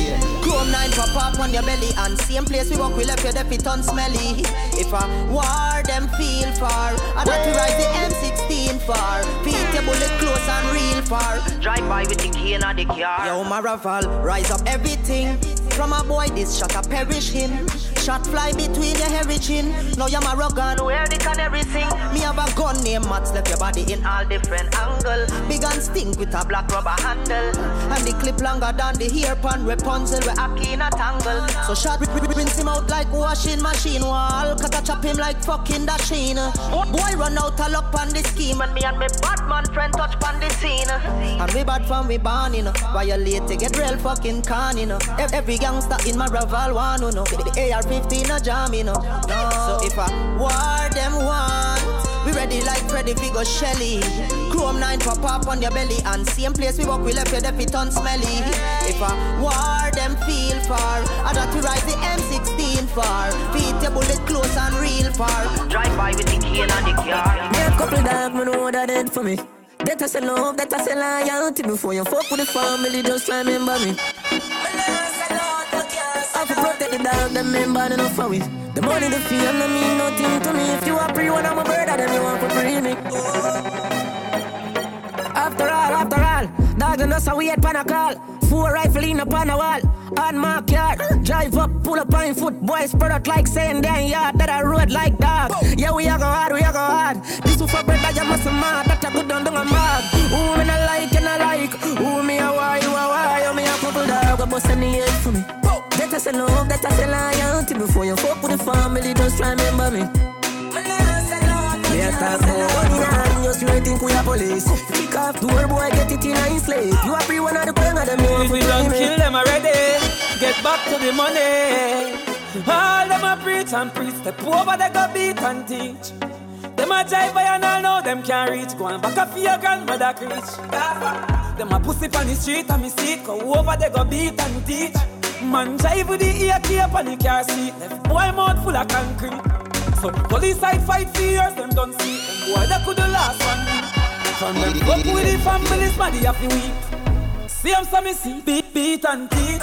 Chrome 9 pop up on your belly and same place we walk we left your deaf it unsmelly. If I war them feel far, I got to ride the M16 far. Feet your bullet close and real far. Drive by with the key in the car. Yo, my Maraval, rise up everything. From a boy, this shot I perish him. Shot fly between your hairy chin. Now you're my ruggan, where the canary sing. Me have a gun named Mats, left your body in all different angle. Big and stink with a black rubber handle. And the clip longer than the hair pan Rapunzel, we a in a tangle. So shot rinse him out like washing machine wall. Cut a chop him like fucking sheen. Boy run out a luck on the scheme, and me and me Batman friend touch on the scene. And we bad from we born, you know. Violate get real fucking con, you know. Every gangster in my rival one, you know. The AR-15 a jam, you know. So if I war them want, we ready like Freddy Figo Shelly. Chrome 9 pop up on your belly, and same place we walk, we left your deputy on smelly. If I war them feel far, I got to ride the M16 far. Beat your bullet close and real far. Drive by with the key and the car. Yeah, couple dark, man, know that dead for me. That I say love, that I say loyalty Before you fuck with the family, just remember me I the dog, them member enough for it The money, the fame, no mean nothing to me If you are pre one, I'm a bird, then you want to free me After all, after all, dog and us a wait pan a call Four rifle in upon a wall on my car. Drive up, pull up on foot, boys spread out like saying damn yard that I road like dog. Yeah, we are go hard, we are go hard. This is for bread that you must mad, that I good down down a mad. Who me not like and I like, who me a why, you a why, you me a couple dog, a bust any head for me. That I say love, that I say loyalty before you fuck with the family, just remember me. Yes, that's all. Just you think we are police. Kick off door, boy, get it in a slave. You are free one of the queen of them. If we don't kill them already, get back to the money. All them a preach and preach. Step over, they go beat and teach. Them a jive by and all know them can't reach. Go and back up for your grandmother preach. Them a pussy on the street and me see it. Go over, they go beat and teach. Man jive with the tape on the car seat. Left boy mouth full of concrete. So police side fight for years, them don't see them boy that could the last one. From them fuck with the families, man, they have to weep. See them some me see beat, beat and teach.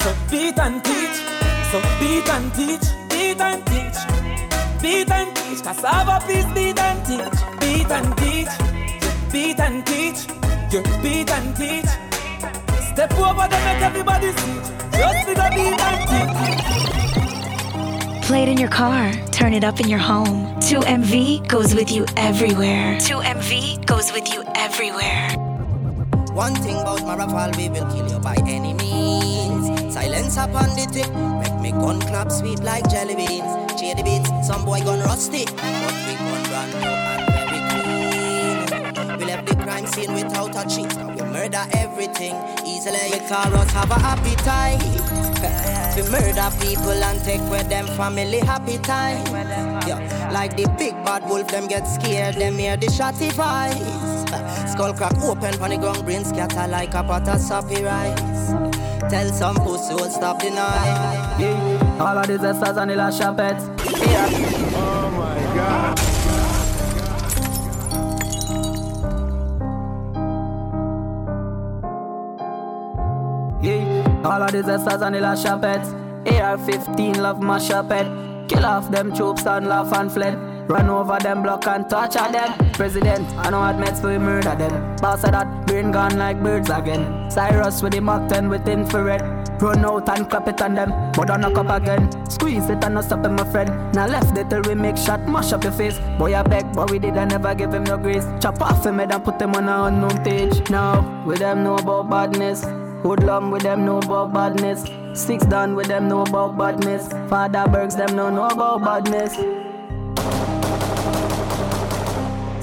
So beat and teach. So beat and teach, beat and teach, beat and teach. Cassava please beat and teach, beat and teach, beat and teach. You beat and teach. Step over to make everybody see. Just be the beat and. Play it in your car, turn it up in your home. 2MV goes with you everywhere. 2MV goes with you everywhere. One thing about my rifle, we will kill you by any means. Silence upon the tip, make me gun clap sweet like jelly beans. Cheer the beats, some boy gone rusty, but we gun brand new and very clean. We left the crime scene without a cheat. We murder everything easily. We us have a appetite. We murder people and take with them family happy time. Yeah, like the big bad wolf, them get scared, them hear the shotty voice. Skull crack open on the ground, brain scatter like a pot of soppy rice. Tell some pussy will stop the night. Yeah. All of these esters and the last champets. Yeah. Oh my god. All of these esters and the last champets. AR-15 love my shepherd. Kill off them troops and laugh and fled. Run over them block and torture them. President, I know admits we murder them. Boss of that, brain gone like birds again. Cyrus with the Mac 10 with infrared. Run out and clap it on them, but don't knock up again. Squeeze it and not stop it, my friend. Now left it till we make shot, mash up your face. Boy, I beg, but we did, I never give him no grace. Chop off him head and put him on a unknown page. Now, with them know about badness. Hoodlum with them know about badness. Six down with them know about badness. Father Bergs them no know about badness.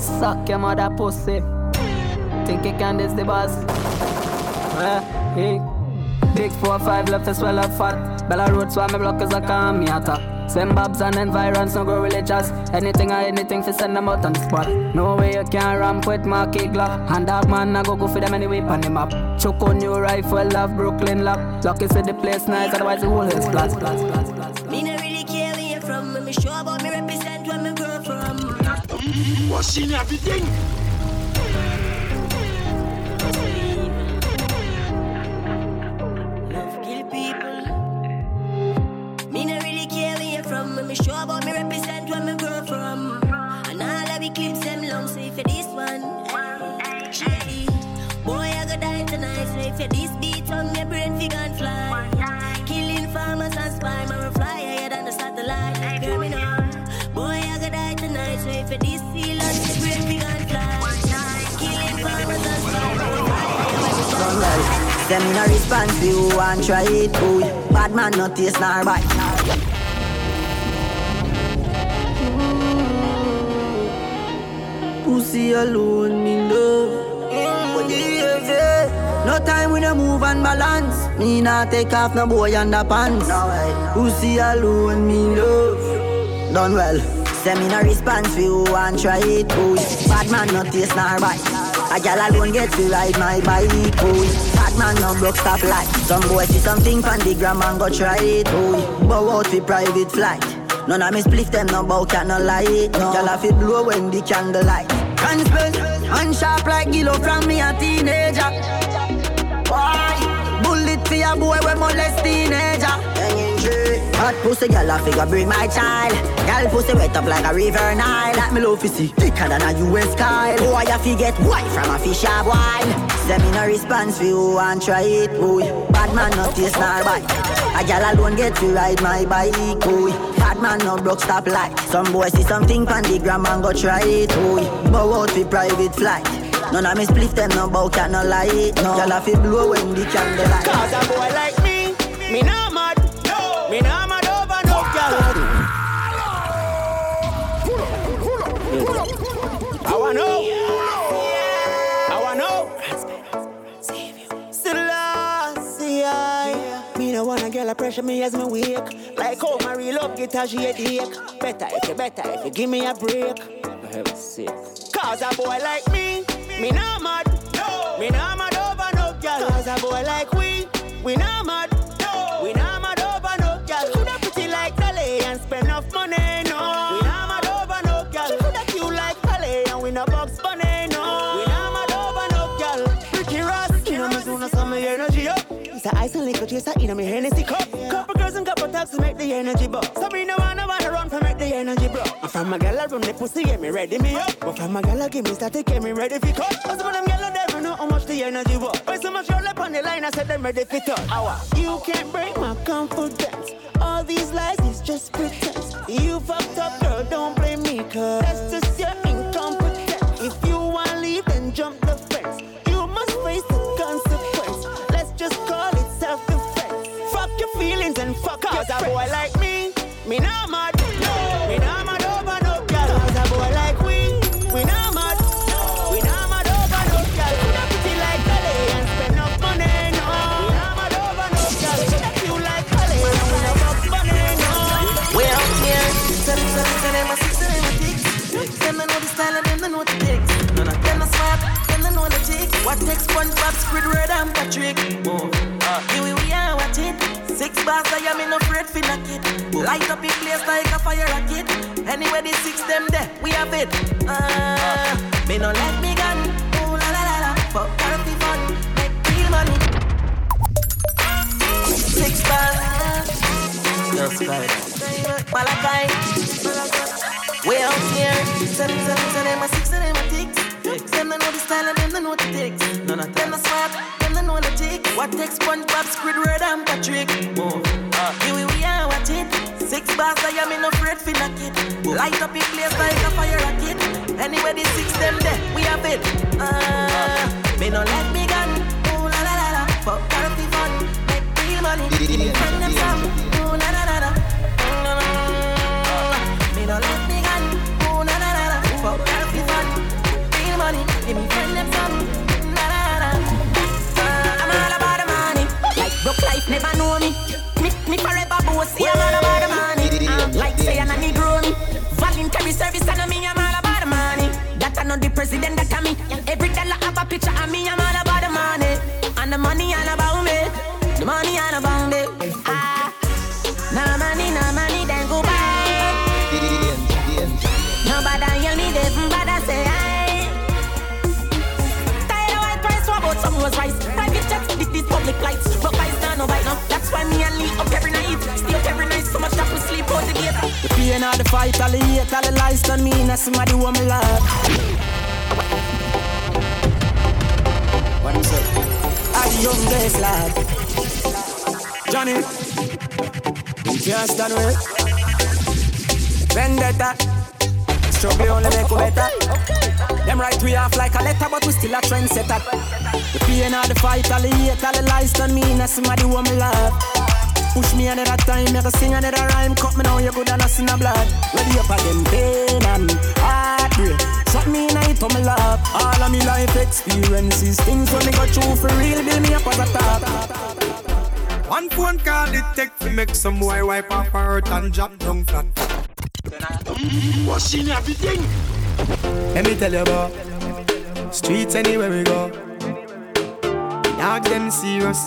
Suck your mother pussy. Think you can this the boss? Eh, hey. Big four five left to swell up fat. Bella Road so my block is a calm attack. Send bobs and environs, no go religious. Anything or anything for send them out on the spot. No way you can ramp with my kick lock. And dog man, I go go for them anyway on the map. Choke on new rifle, love Brooklyn lock. Lucky say the place nice, otherwise the whole is flat. Me no really care where you from. When me sure about me represent where me grow from. Washing everything. Me sure about me represent where me grow from. And all of the clips them long. So if this one, hey, boy I go die tonight. So if this beat on me brain fi gun fly. Killing farmers and spy, man fly higher than the light. Girl, me know. Boy, I gotta die tonight. So if this feel on the great big and fly. Killing farmers and Sunlight. Them in a response to you and try it boy. Bad man not taste nor bite. Pussy alone, me love. What do you say? No time we no move and balance. Me not take off no boy underpants. Pussy alone, me love. Done well. Send me no response for you and try it boy. Bad man not taste nor bite. A gal alone get to ride my bike boy. Bad man no broke stop light. Some boy see something from the gram and go try it boy. Bow out for private flight. None of me split them no bow cat no light. No. Gal a fi blow when the candle light. Can spend and sharp like Gillo from me a teenager. Why? Bullet for a boy when molest teenager. Hot pussy gal a figure bring my child. Gal pussy wet up like a river Nile. Like me love to see thicker than a US Kyle. Boy a fi get white from a fish a wild. Send me no response for you and try it boy. Bad man not taste nor bite. A gal alone get to ride my bike boy. Man no broke stop light. Some boy see something pan the gram and go try it boy. Bow out for private flight. None of me split them no bow cat no light. No. Gal a fi blow when the candle light. Cause a boy like me, me. No. Girl a pressure me as me wake. Like how my real love get a shade. Better if you better if you give me a break. For heaven's sake. Cause a boy like me, me not mad. No. Me not mad over no girl. Cause a boy like we, we not mad. Ice and chaser in me Hennessy cup. Couple girls and couple taxes make the energy buck. So me no wanna wanna run for make the energy bro. I'm from a gal I run the pussy get me ready me up. But from a gal I give me static get me ready for cut. Cause of them gal I never know how much the energy was. Why so much roll up on the line I said them ready for touch. Hour. You can't break my confidence. All these lies is just pretense. You fucked up girl don't blame me cause that's just your incompetence. If you wanna leave then jump the fence. Feelings and fuck Cause a boy like me, me not mad. No. Me not mad over no girl. Cause a boy like we, we not mad. We not mad over no girl. Coulda pretty like Dolly and spend enough money. No. We not mad over no girl. Coulda cute like Dolly and we no box money. No. We out here, tell them, tell them, tell them, I see, them, I tick. Them know the style and them know the tricks. None of them are smart, them know the tricks. What takes SpongeBob, Squidward and Patrick? Oh, Six bars, I am in afraid for knock it. Light up in place like a fire rocket. Anyway, the six them there, we have it. Uh, me no let me gun. Ooh la la la la, for party fun, make real money. Six bars. Just right. Malachi. We out here. Tell them, tell a six and them a ticks. Them they know the style and them they know the ticks. None of them are smart, them they know the ticks. What takes SpongeBob, Squidward and Patrick? Oh, uh, here we are, watch it. Six bars, I am in afraid for knock it. Light up in place like a fire rocket. Anyway, the six them there, we have it. Uh, me no let me gun. Ooh la la la la, for party fun, make real money. Friend them some. Never know me. Me, me forever bossy, I'm all about the money. Um, like say I'm a Negro me. Voluntary service, I know me, I'm all about the money. That I know the president, that I me. Every dollar have a picture of me, I'm all about the money. And the money all about me. The money all about me. Ah, no money, no money, then go buy. Nobody hear me, they bother say I. Tired of white price, what about some was rice? Private jets, this, this public lights. But vice now, no bite now. That's why me and Lee up every night. Stay up every night, so much that we sleep out the gate. The pain of the fight, all the hate, all the lies done me, and somebody want me love. What's up? I the youngest lad. Johnny, you can't stand with. better. Struggle only make you better. Them write we off like a letter, but we still a trendsetter. The pain of the fight, all the hate, all the lies done me, and somebody who me love. Push me another time, make a sing another rhyme. Cut me now, you good and I sin a blood. Ready up again, pain and heartbreak. Shot me in it, me love. All of me life experiences, things when me go through for real, build me up as a top. One phone call it take to make some boy wipe off her hurt and drop down flat. What's in everything? Let me tell you about streets anywhere we go. Dog them serious,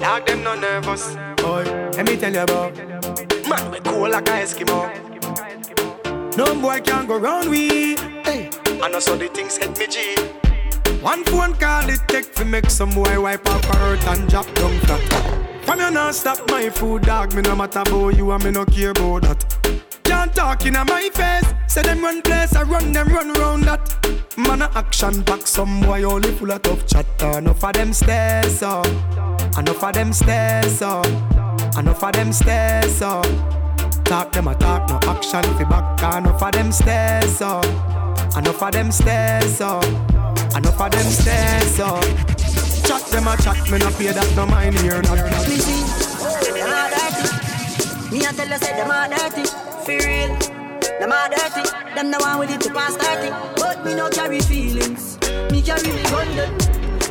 dog them no nervous. Boy, let me tell you about man we cool like a Eskimo. No boy can go round we. Hey, I know so the things hit me G. One phone call it take to make some boy wipe her hurt and drop down flat. From you not stop my food, dog. Me no matter about you and me no care about that. Can't talk in my face. Say them run place, I run them run round that. Man a action back, some boy only full of tough chatter. Enough of them stairs up, enough of them stairs up, enough of them stairs up. Talk them a talk, no action fi back. Enough of them stairs up, enough of them stairs up, enough of them stairs up. Chat them a chat, me no pay that no mind here not. Me see, them all dirty. Me a tell you say them all dirty. For real, them all dirty. Them the one with it to pass 30. But me no carry feelings. Me carry me gun them.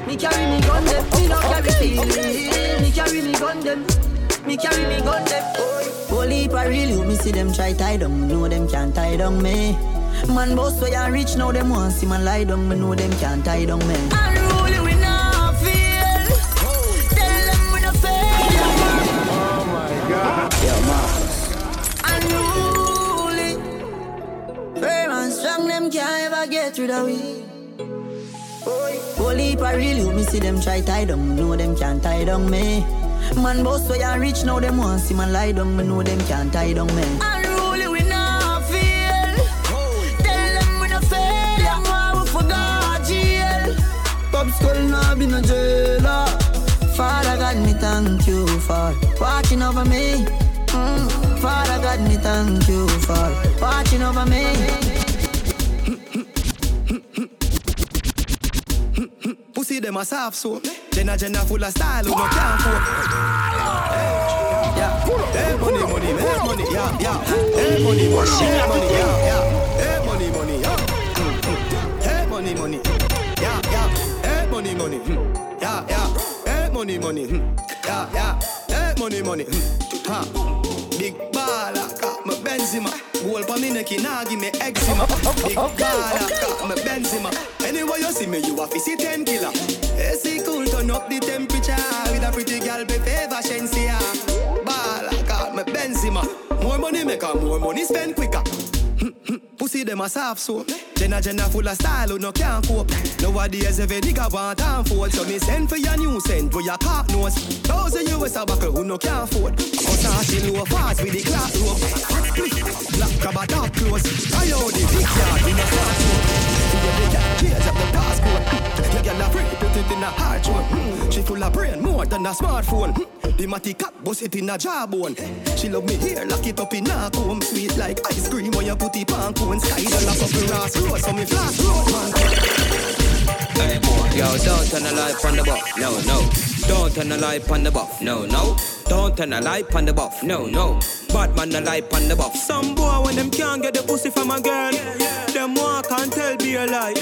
Me carry me gun them. Me no carry feelings. Me carry me gun them. Me carry me gun them. Holy for real, you me see them try tie down. Know them can't tie down me. Man boss so ya rich now them want see man lie down. Me know them can't tie down me. Them can't ever get rid of we. Holy for real, you me see them try tie down, know them can't tie down me. Man boss so ya rich now, them want see man lie down, me know them can't tie down me. Unruly we not feel. Tell them we no fail, them we forgot jail. Pop skull be no jailer. Father God, me thank you for watching over me. Mm. Father God, me thank you for watching over me. Pussy them a so Jenna Jenna full of style who no can't afford Yeah, hey money money, hey money, yeah, yeah. Hey money money, hey money, yeah, yeah. Hey money money, yeah. Hey money money, yeah, yeah. Hey money money, hmm, yeah, yeah. Hey money money, hmm, yeah, yeah. Hey money money, hmm, ha Big baller, got my Benzema. Goal pa me neck, nah give me eczema. Big baller, got my Benzema. Anyway you see me, you a see ten killer. AC cool, turn up the temperature. With a pretty girl, be favor Shensia. Baller, got my Benzema. More money make her, more money spend quicker Pussy them a soft soap. Jenna Jenna full of style who no can't cope. Nowadays every nigga want and fold. So me send for your new scent where your cock nose Thousand US a buckle who no can't afford. Us a she low fast with the clock rope. Black crab a dark clothes I know the big yard in a smoke the cat cage up the passport The girl a free put it in a hard one hmm. She full of brain more than a smartphone. Hmm. The matty cat bust it in a jawbone. She love me here lock it up in a comb. Sweet like ice cream when you put it on cone. Sky the lock up the grass road so me flash road man Yo, don't turn the light on the buff, no, no. Don't turn the light on the buff, no, no. Don't turn the light on the buff, no, no. Bad man the light on the buff. Some boy when them can't get the pussy from a girl, them walk and tell be a lie.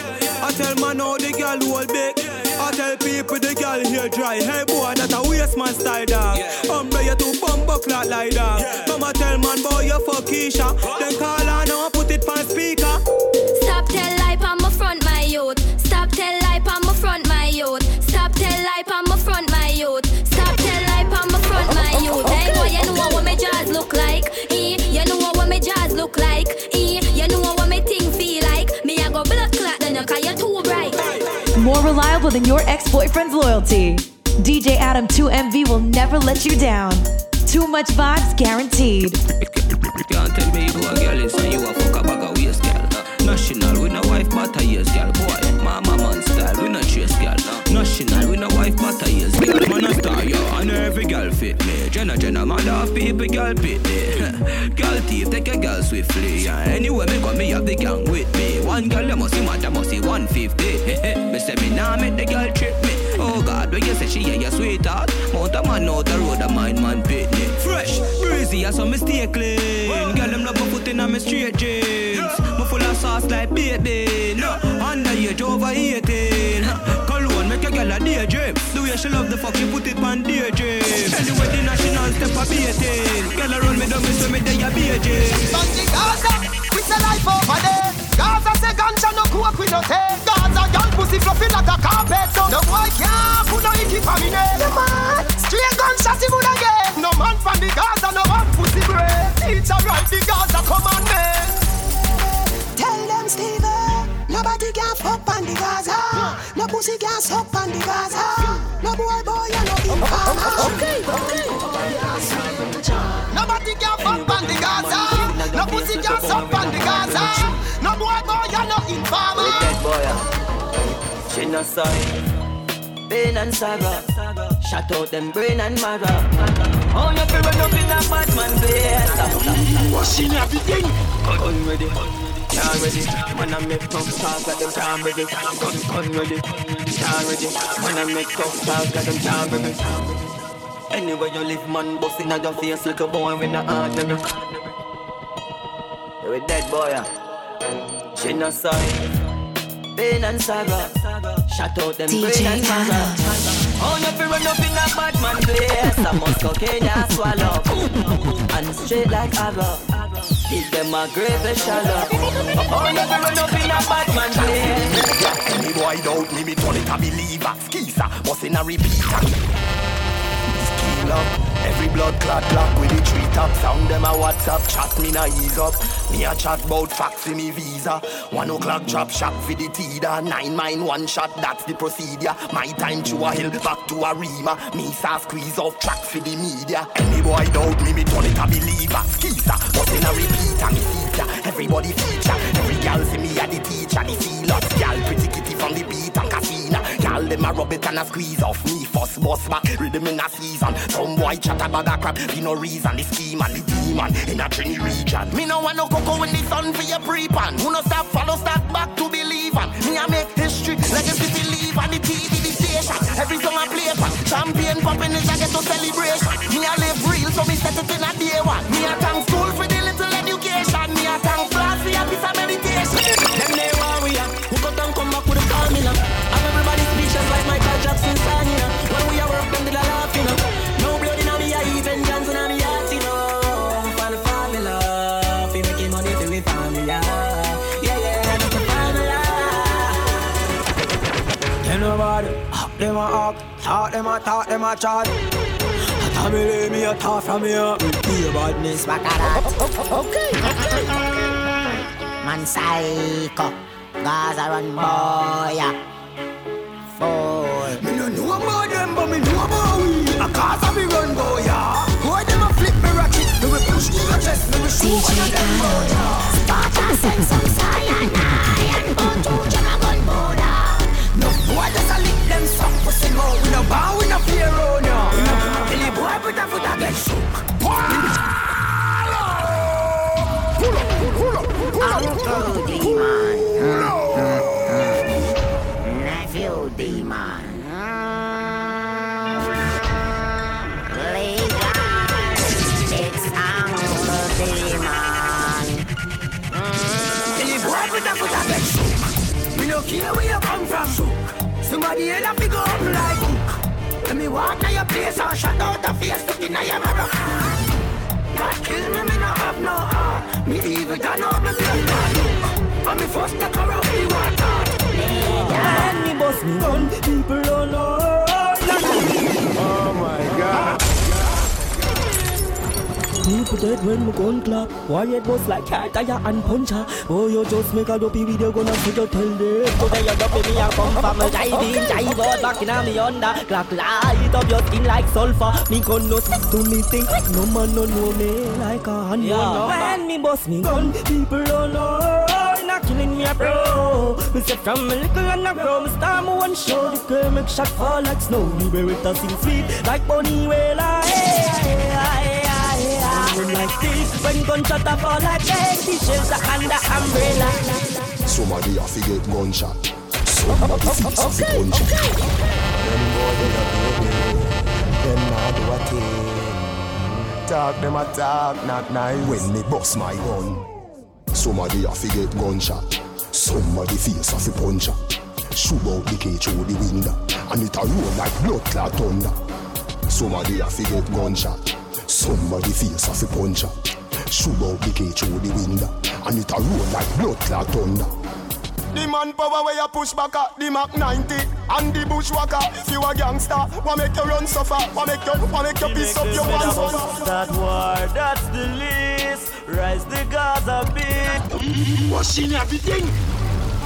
I tell man how the girl hold big. I tell people the girl here dry. Hey boy, that a waste man style dog. Umbre you to bump up like dog. Mama tell man boy you fuck Keisha. Then call her now put it on speaker. Look like. Eh, you know what my thing feel like. Me I go blood clot then you cause you're too bright. More reliable than your ex boyfriend's loyalty. DJ Adam 2MV will never let you down. Too much vibes guaranteed. Can't tell me you a girl is and you a fuck a bag of waist, girl. National, we no wife matter years, girl. Boy, mama man style, we no chase, girl. National, we no wife every girl fit me. Jenna, Jenna, mother of people, girl fit me. girl thief, take a girl swiftly. Yeah. Anyway, me come me have the gang with me. One girl you must see mad, must see 150. me say me nah make the girl trip me. Oh God, when you say she yeah your sweetheart, mount a man out the road, a mind man pitney. Fresh, breezy, I saw me stay clean. Girl them love my foot on me straight jeans. Me full of sauce like baby. No, underage over 18. Way she love the fuck, she put it on daydream. Anyway, the national step a beating. Girl around me, don't miss me, they a beating. Bunty Gaza, we say life over there. Gaza say ganja no coke we no take. Gaza girl pussy fluffy like a carpet, so no boy can't put no icky for me name. No man, straight gunshot him would again. No man from the Gaza no one pussy break. Teacher write the Gaza commandment. Tell them Steven, nobody can fuck on the Gaza. Pussy can suck on the Gaza. No boy boy and no informer. Okay, okay. Nobody can fuck on the Gaza. No pussy can suck on the Gaza. No boy boy and no informer. Dead Pain and saga, shut out them brain and marrow. Oh, you feel run up in a bad man place. What's in everything? Gun ready, can't ready. Man, I make tough talk at them can't ready. Gun, gun ready, can't ready. Man, I make tough talk at them can't ready. Anywhere you live, man, busting at your face like a boy with a heart. You a dead boy, ah. She no sorry. Pain and saga, shut out them DJ brain and. Oh, you feel run up in a bad man place. I must cocaine ya swallow. And straight like arrow. Give them a grave shallow. Oh, you feel run up in a bad man place. Any boy doubt me, me turn it a believer. Skisa, bust in a repeater. Skill up, every blood clot block with the tree top sound. Them a WhatsApp chat, me na ease up. Me a chat bout facts for me visa. One o'clock drop shot for the teeter. Nine mine one shot, that's the procedure. My time to a hill, back to a rima. Me sa squeeze off tracks for the media. Any boy doubt me, me turn it a believer. Skisa, bust in a repeater, me feature. Everybody feature, every gal see me a the teacher. The feel up, gal pretty kitty from the beat Gal them a rub it and a squeeze off me. First boss back, rhythm in a season. Some boy chat a crap, be no reason. The scheme and the demon in a Trini region. Me no want no cocoa in the sun for your pre-pan. Who no stop, follow, start back to believe on. Me I make history, legacy believe on the TV, the station. Every song I play pan. Champion popping is a get to celebration. Me I live real, so me set it in a day one. Me I thank school for the little education. Me I thank class for a piece of meditation. A hawk, talk them a talk them a chat. A family me a talk from here, with the badness back at that. Okay, okay. Man psycho, Gaza run boy. Boy. Me no know about them, but me know about we. A of me run. Boy, them a flip me ratchet. Me we push to your chest. Me we shoot of them. Start and send some cyanide no bow, we fear any boy put a foot against Uncle Demon. Nephew Demon. It's Uncle Demon. Foot. We no where come from. Somebody head up, go up like hook. Let me walk to your place and shut out the face, look in your mirror. God kill me, me no have no heart. Me evil, God know me blood not look. And me first take a round me water. And me boss me gun, people don't know. Oh my god. Dead when gun clap. Why it was like cat, tire and puncher. Oh, you just make a dopey video gonna see you tell them. They are dopey me a come from a jive in, jive out back in a me under. Clock light up your skin like sulfur. Me gun no stick to me think. No man no know me like a hand yeah. When me boss me gun, people don't know. Not killing me a bro. Me say from a little and a grow. Me start me one show. The girl make shot fall like snow. Me wear it a sing sweet like bunny wailer. Hey, like this. When gunshot a fall plenty shells are under umbrella. Somebody have to get gunshot. Somebody have to punch. Them boy they a baby, them not do a thing. Talk them a talk, not nice. When me bust my gun, somebody have to get gunshot. Somebody face have to punch. Shoot out the cage through the window, and it a roll like blood clot thunder. Somebody have to get gunshot. Somebody face have to punch. Shoot out the cage through the window, and it a roll like blood clot thunder. The man power where you push back at the Mac 90 and the bushwhacker. If you a gangster, what make you run suffer? What make you, what make you piss up your one Start war, that's the least. Rise the Gaza beat. Washing everything.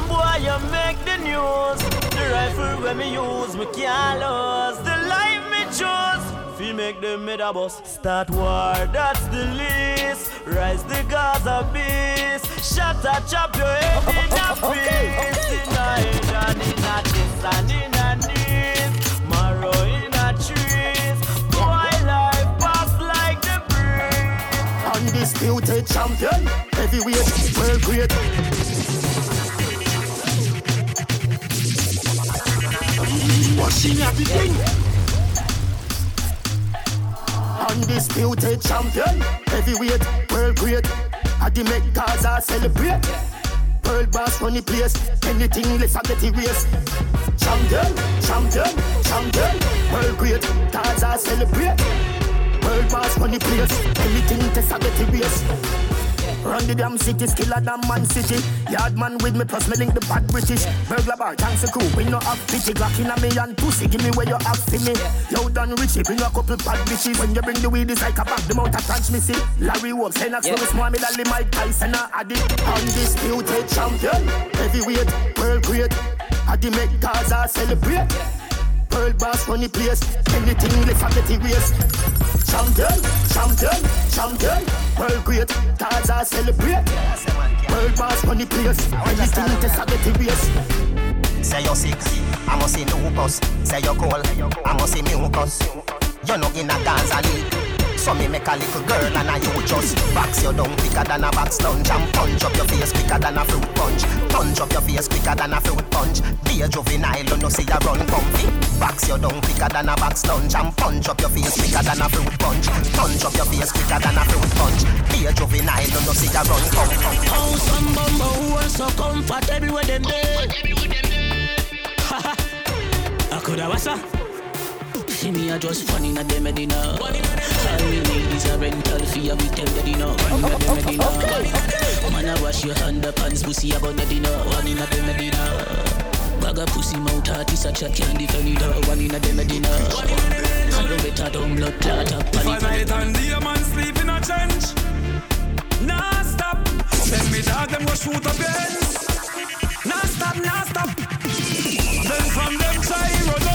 Boy, you make the news. The rifle when me use, me can't lose. The life me choose. Feel make them made a bus. Start war, that's the least. Rise the Gaza beast. Shut a chop your head in a piece. In a head and in a chest and in a knees. Marrow in a trees. Boy, life pass like the breeze. Undisputed champion, heavyweight, world great. Washing everything. Undisputed champion, heavyweight, world great. I the make Gaza celebrate. World boss run the place, anything less I get erased. Champion, champion, champion, world great. Gaza celebrate. World boss run the place, anything less I get erased. Run the damn city, skiller than man city. Yard man with me, plus me link the bad British. Burglar bar, thanks a crew, we no have pity. Glock in a me and pussy, give me where you have for me. Yo, done Richie, bring a couple bad bitches. When you bring the weed, it's like a bag, the mouth of transmission. Larry Wolf, Lennox, yeah. Muhammad Ali, Mike Tyson, a addict. Undisputed champion, heavyweight, world great. I the make Gaza celebrate. World boss the place, anything left I get erased. Champion, champion, champion, world great, Gaza celebrate. World boss the place, anything left I get erased. Say you're sick, I must see lupus. Say you're cold, I must see mucus. You're not in a Gaza league. So me make a little girl and I you just box you down quicker than a box lunch and punch up your face quicker than a fruit punch. Punch up your face quicker than a fruit punch. Be a juvenile, you know see you run comfy. Box you down quicker than a box lunch and punch up your face quicker than a fruit punch. Punch up your face quicker than a fruit punch. Be a juvenile, you know see you run comfy. Oh, some bumbo who are so comfortable with them there. I could have what's See me a just funny na dem Medina All we need is a rental fee and we tell you dinner One in a dem Medina Man a wash your hand up and pussy about the dinner One in a dem Medina Bag a pussy mouth artist a chat can't defend it all. One in a dem Medina And the better don't blood clot up Five night and day a man sleep in a trench. Nah stop. Send me dog them go shoot up your ends Nah stop, nah stop. Then from them try run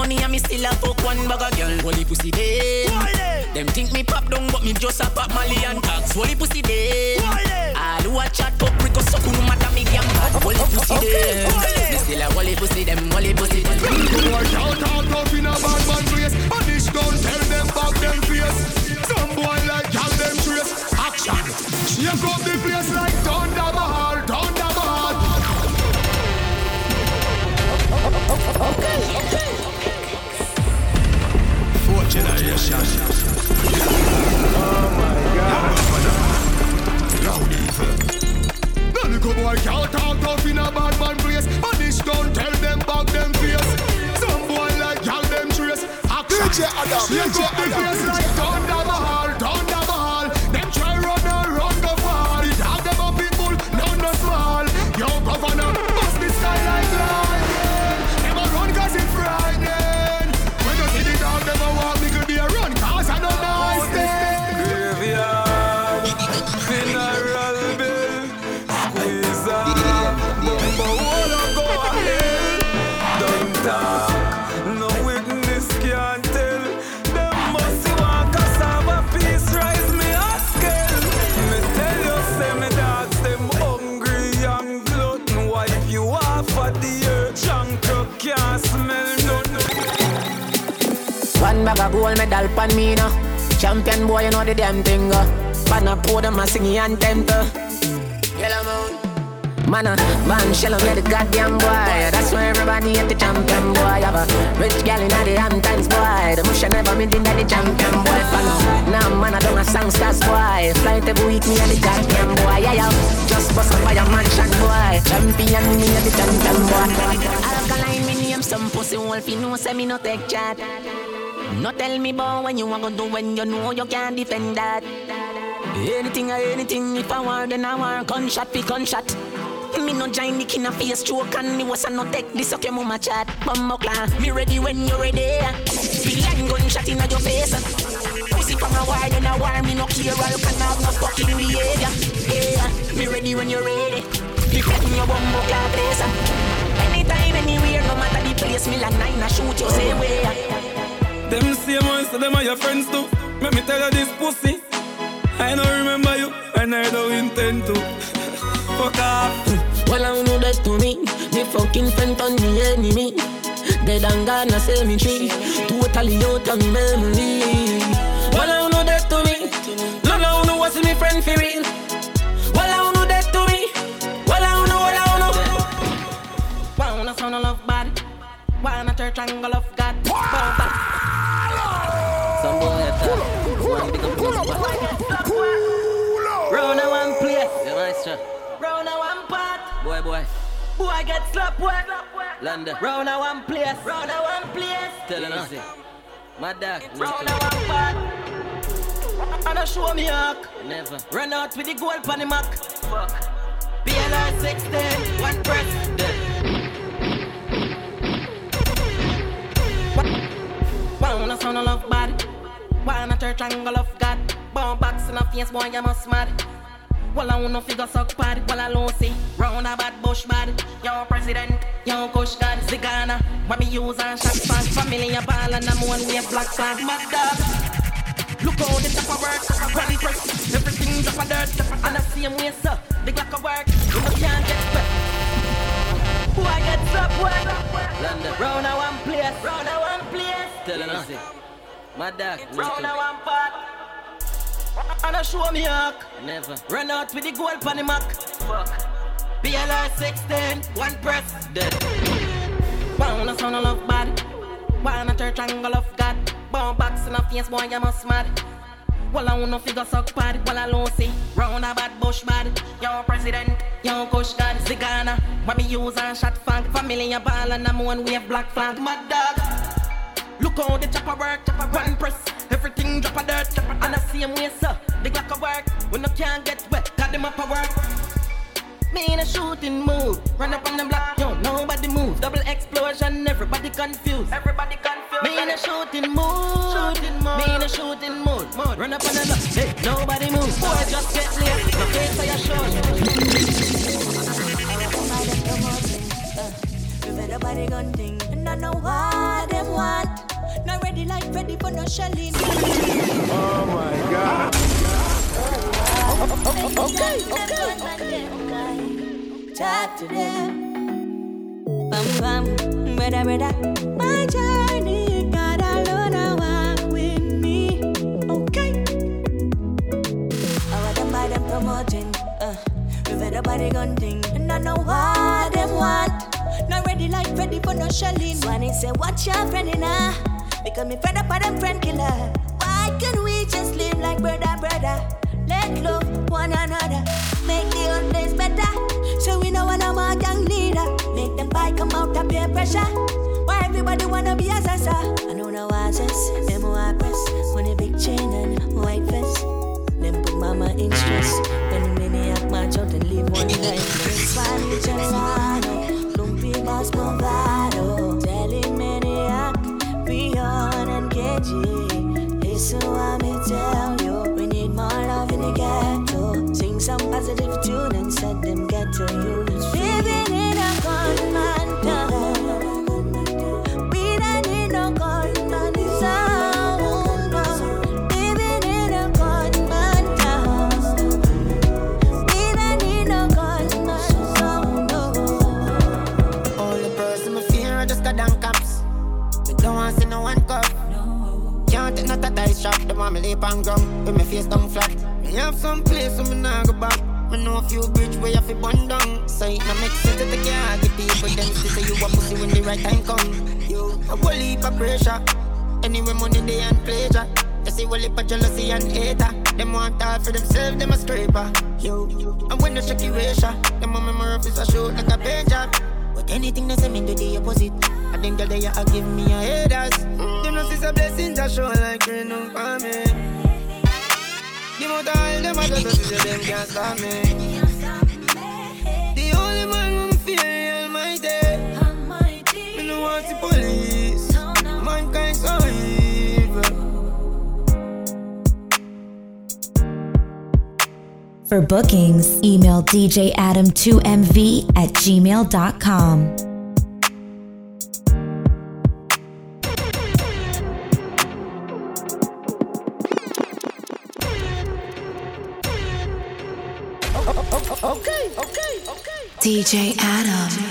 money and me still a fuck one bag of girl. Holy pussy dead. Them think me pop down, but me just a pop Mali and tax. Holy pussy dead. All who a chat up, we go suck no matter me damn bad. Holy pussy dead. Me still a holy pussy, them holy Adam, up the Adam. Gold medal pan me now. Champion boy, you know the damn thing. Uh. Pan a pour them a sing anthem. Uh. Yellow moon. Man, uh, man, shell on the goddamn boy. That's why everybody at the champion boy. Have a rich gal in the Hamptons boy. The bush never made in the champion boy. Fan. Now, man, I don't a song stars boy. Flight every week, me and the goddamn boy. Yeah, yeah. Just bust a mansion boy. Champion, me and the champion boy. Alkaline, me name some pussy wolf. You know, say me no take chat. No tell me about when you want to do when you know you can't defend that. Anything or anything, if I want, then I want gunshot, be gunshot. Me no join the king of face stroke and me was a no take this okay mama chat. Mama clan, me ready when you ready. Feel gunshot in your face. Pussy from a wire, then a wire, me no care, all can have no fucking behavior. Yeah, me ready when you're ready. Be in your bumbo clan place. Anytime, anywhere, no matter the place, me like nine, I shoot you same way. Them same ones, so them are your friends too. Let me tell you this pussy. I don't remember you, and I don't intend to. Fuck off. Well, I don't know that to me. The fucking friend on me enemy. Dead and gone, I say me tree. Totally out of memory. Well, I don't know that to me. No, no, no, what's me friend for real? Well, I know that to me. Well, I don't know, well, I don't know. Wanna sound of love bad. Wanna church angle of Boy get slap wet. London. Round a one place. Round a one place. Tell him easy. My dog. Round a one part. And I show me hack. Never. Run out with the gold pan the mac. Fuck. PLR 16. One press. Wanna sound of love bad. Wanna church angle of God. Bomb box in a face, boy, you must mad. Well, I wanna figure suck party, well, I don't see. Round a bad bush bad. Young president, young kush god, Zigana. When me use and shot fast, family a ball and I'm one way black flag, mad dog. Look how the top of work, ready press. Everything drop a dirt, and the same way, sir. The clock of work, you know can't get wet. Who I get slap wet? London. Round a one place, round a one place. Tell him easy. My dog. Round a one part. And I show me hack. Never. Run out with the gold pan the mac. Fuck. PLR 16, one press. Dead. Wanna sound of love bad. Wanna church angle of God. Bomb box in a face, boy, you must mad. Well, I wanna figure suck party, well, I don't see. Round a bad bush bad. Young president, young kush god, Zigana. When me use and shot funk, family a ball and I'm one wave black flag. Mad dog. Look how the chopper work, chopper one press. Everything drop a dirt, and the same way, sir. The Glock a work, when I can't get wet, got them up a work. Me in a shooting mood, run up on the block, yo, nobody move. Double explosion, everybody confused. Everybody confused. Me in a shooting mood, shooting mood. Me in a shooting mood, mood. Run up on the block, hey, nobody move. Boy, just get late, no face for your show. Nobody gun thing, and I know what them want. Not ready like ready for no shelling. Oh my God. Okay, okay, okay. Talk to them. Bam bam, brother, brother. My journey, God alone, I walk with me. Okay. All them by them promoting, uh, with everybody gun thing, and I know what them want. Not ready like ready for no shelling. Swanny say, watch your friend her. Because me fed up of them friend killer. Why can't we just live like brother, brother? Let love one another. Make the old days better. So we know when I'm a young leader. Make them buy come out of peer pressure. Why everybody wanna be a sasa? I know no answers. Them who I press. When a big chain and white vest. Them put mama in stress. When the maniac march out and leave one. Swally Gerano. Lumpy boss Movado. Listen what me tell you. We need more love in the ghetto. Sing some positive tune and set them ghetto youths. Living that. Me lay on with my face down flat. Me have some place where me nah go back. Me know a few bridge where you fi burn down. So it no make sense to take your heart. The people them say you a pussy when the right time come. You a whole heap of pressure. Anyway, money they and pleasure. They see whole heap of jealousy and hater. Them want all for themselves, them a scraper. Yo, and when the shaky ratio, them a memory of a shoot like a job. But anything they say me do the opposite. I think that they are give me a haters. Some blessings I show like rain on for me. Give out all them others to see them can't stop me. The only man who fear Almighty. Me no want the police. Mankind so evil. For bookings, email djadam2mv at gmail.com. DJ Adam.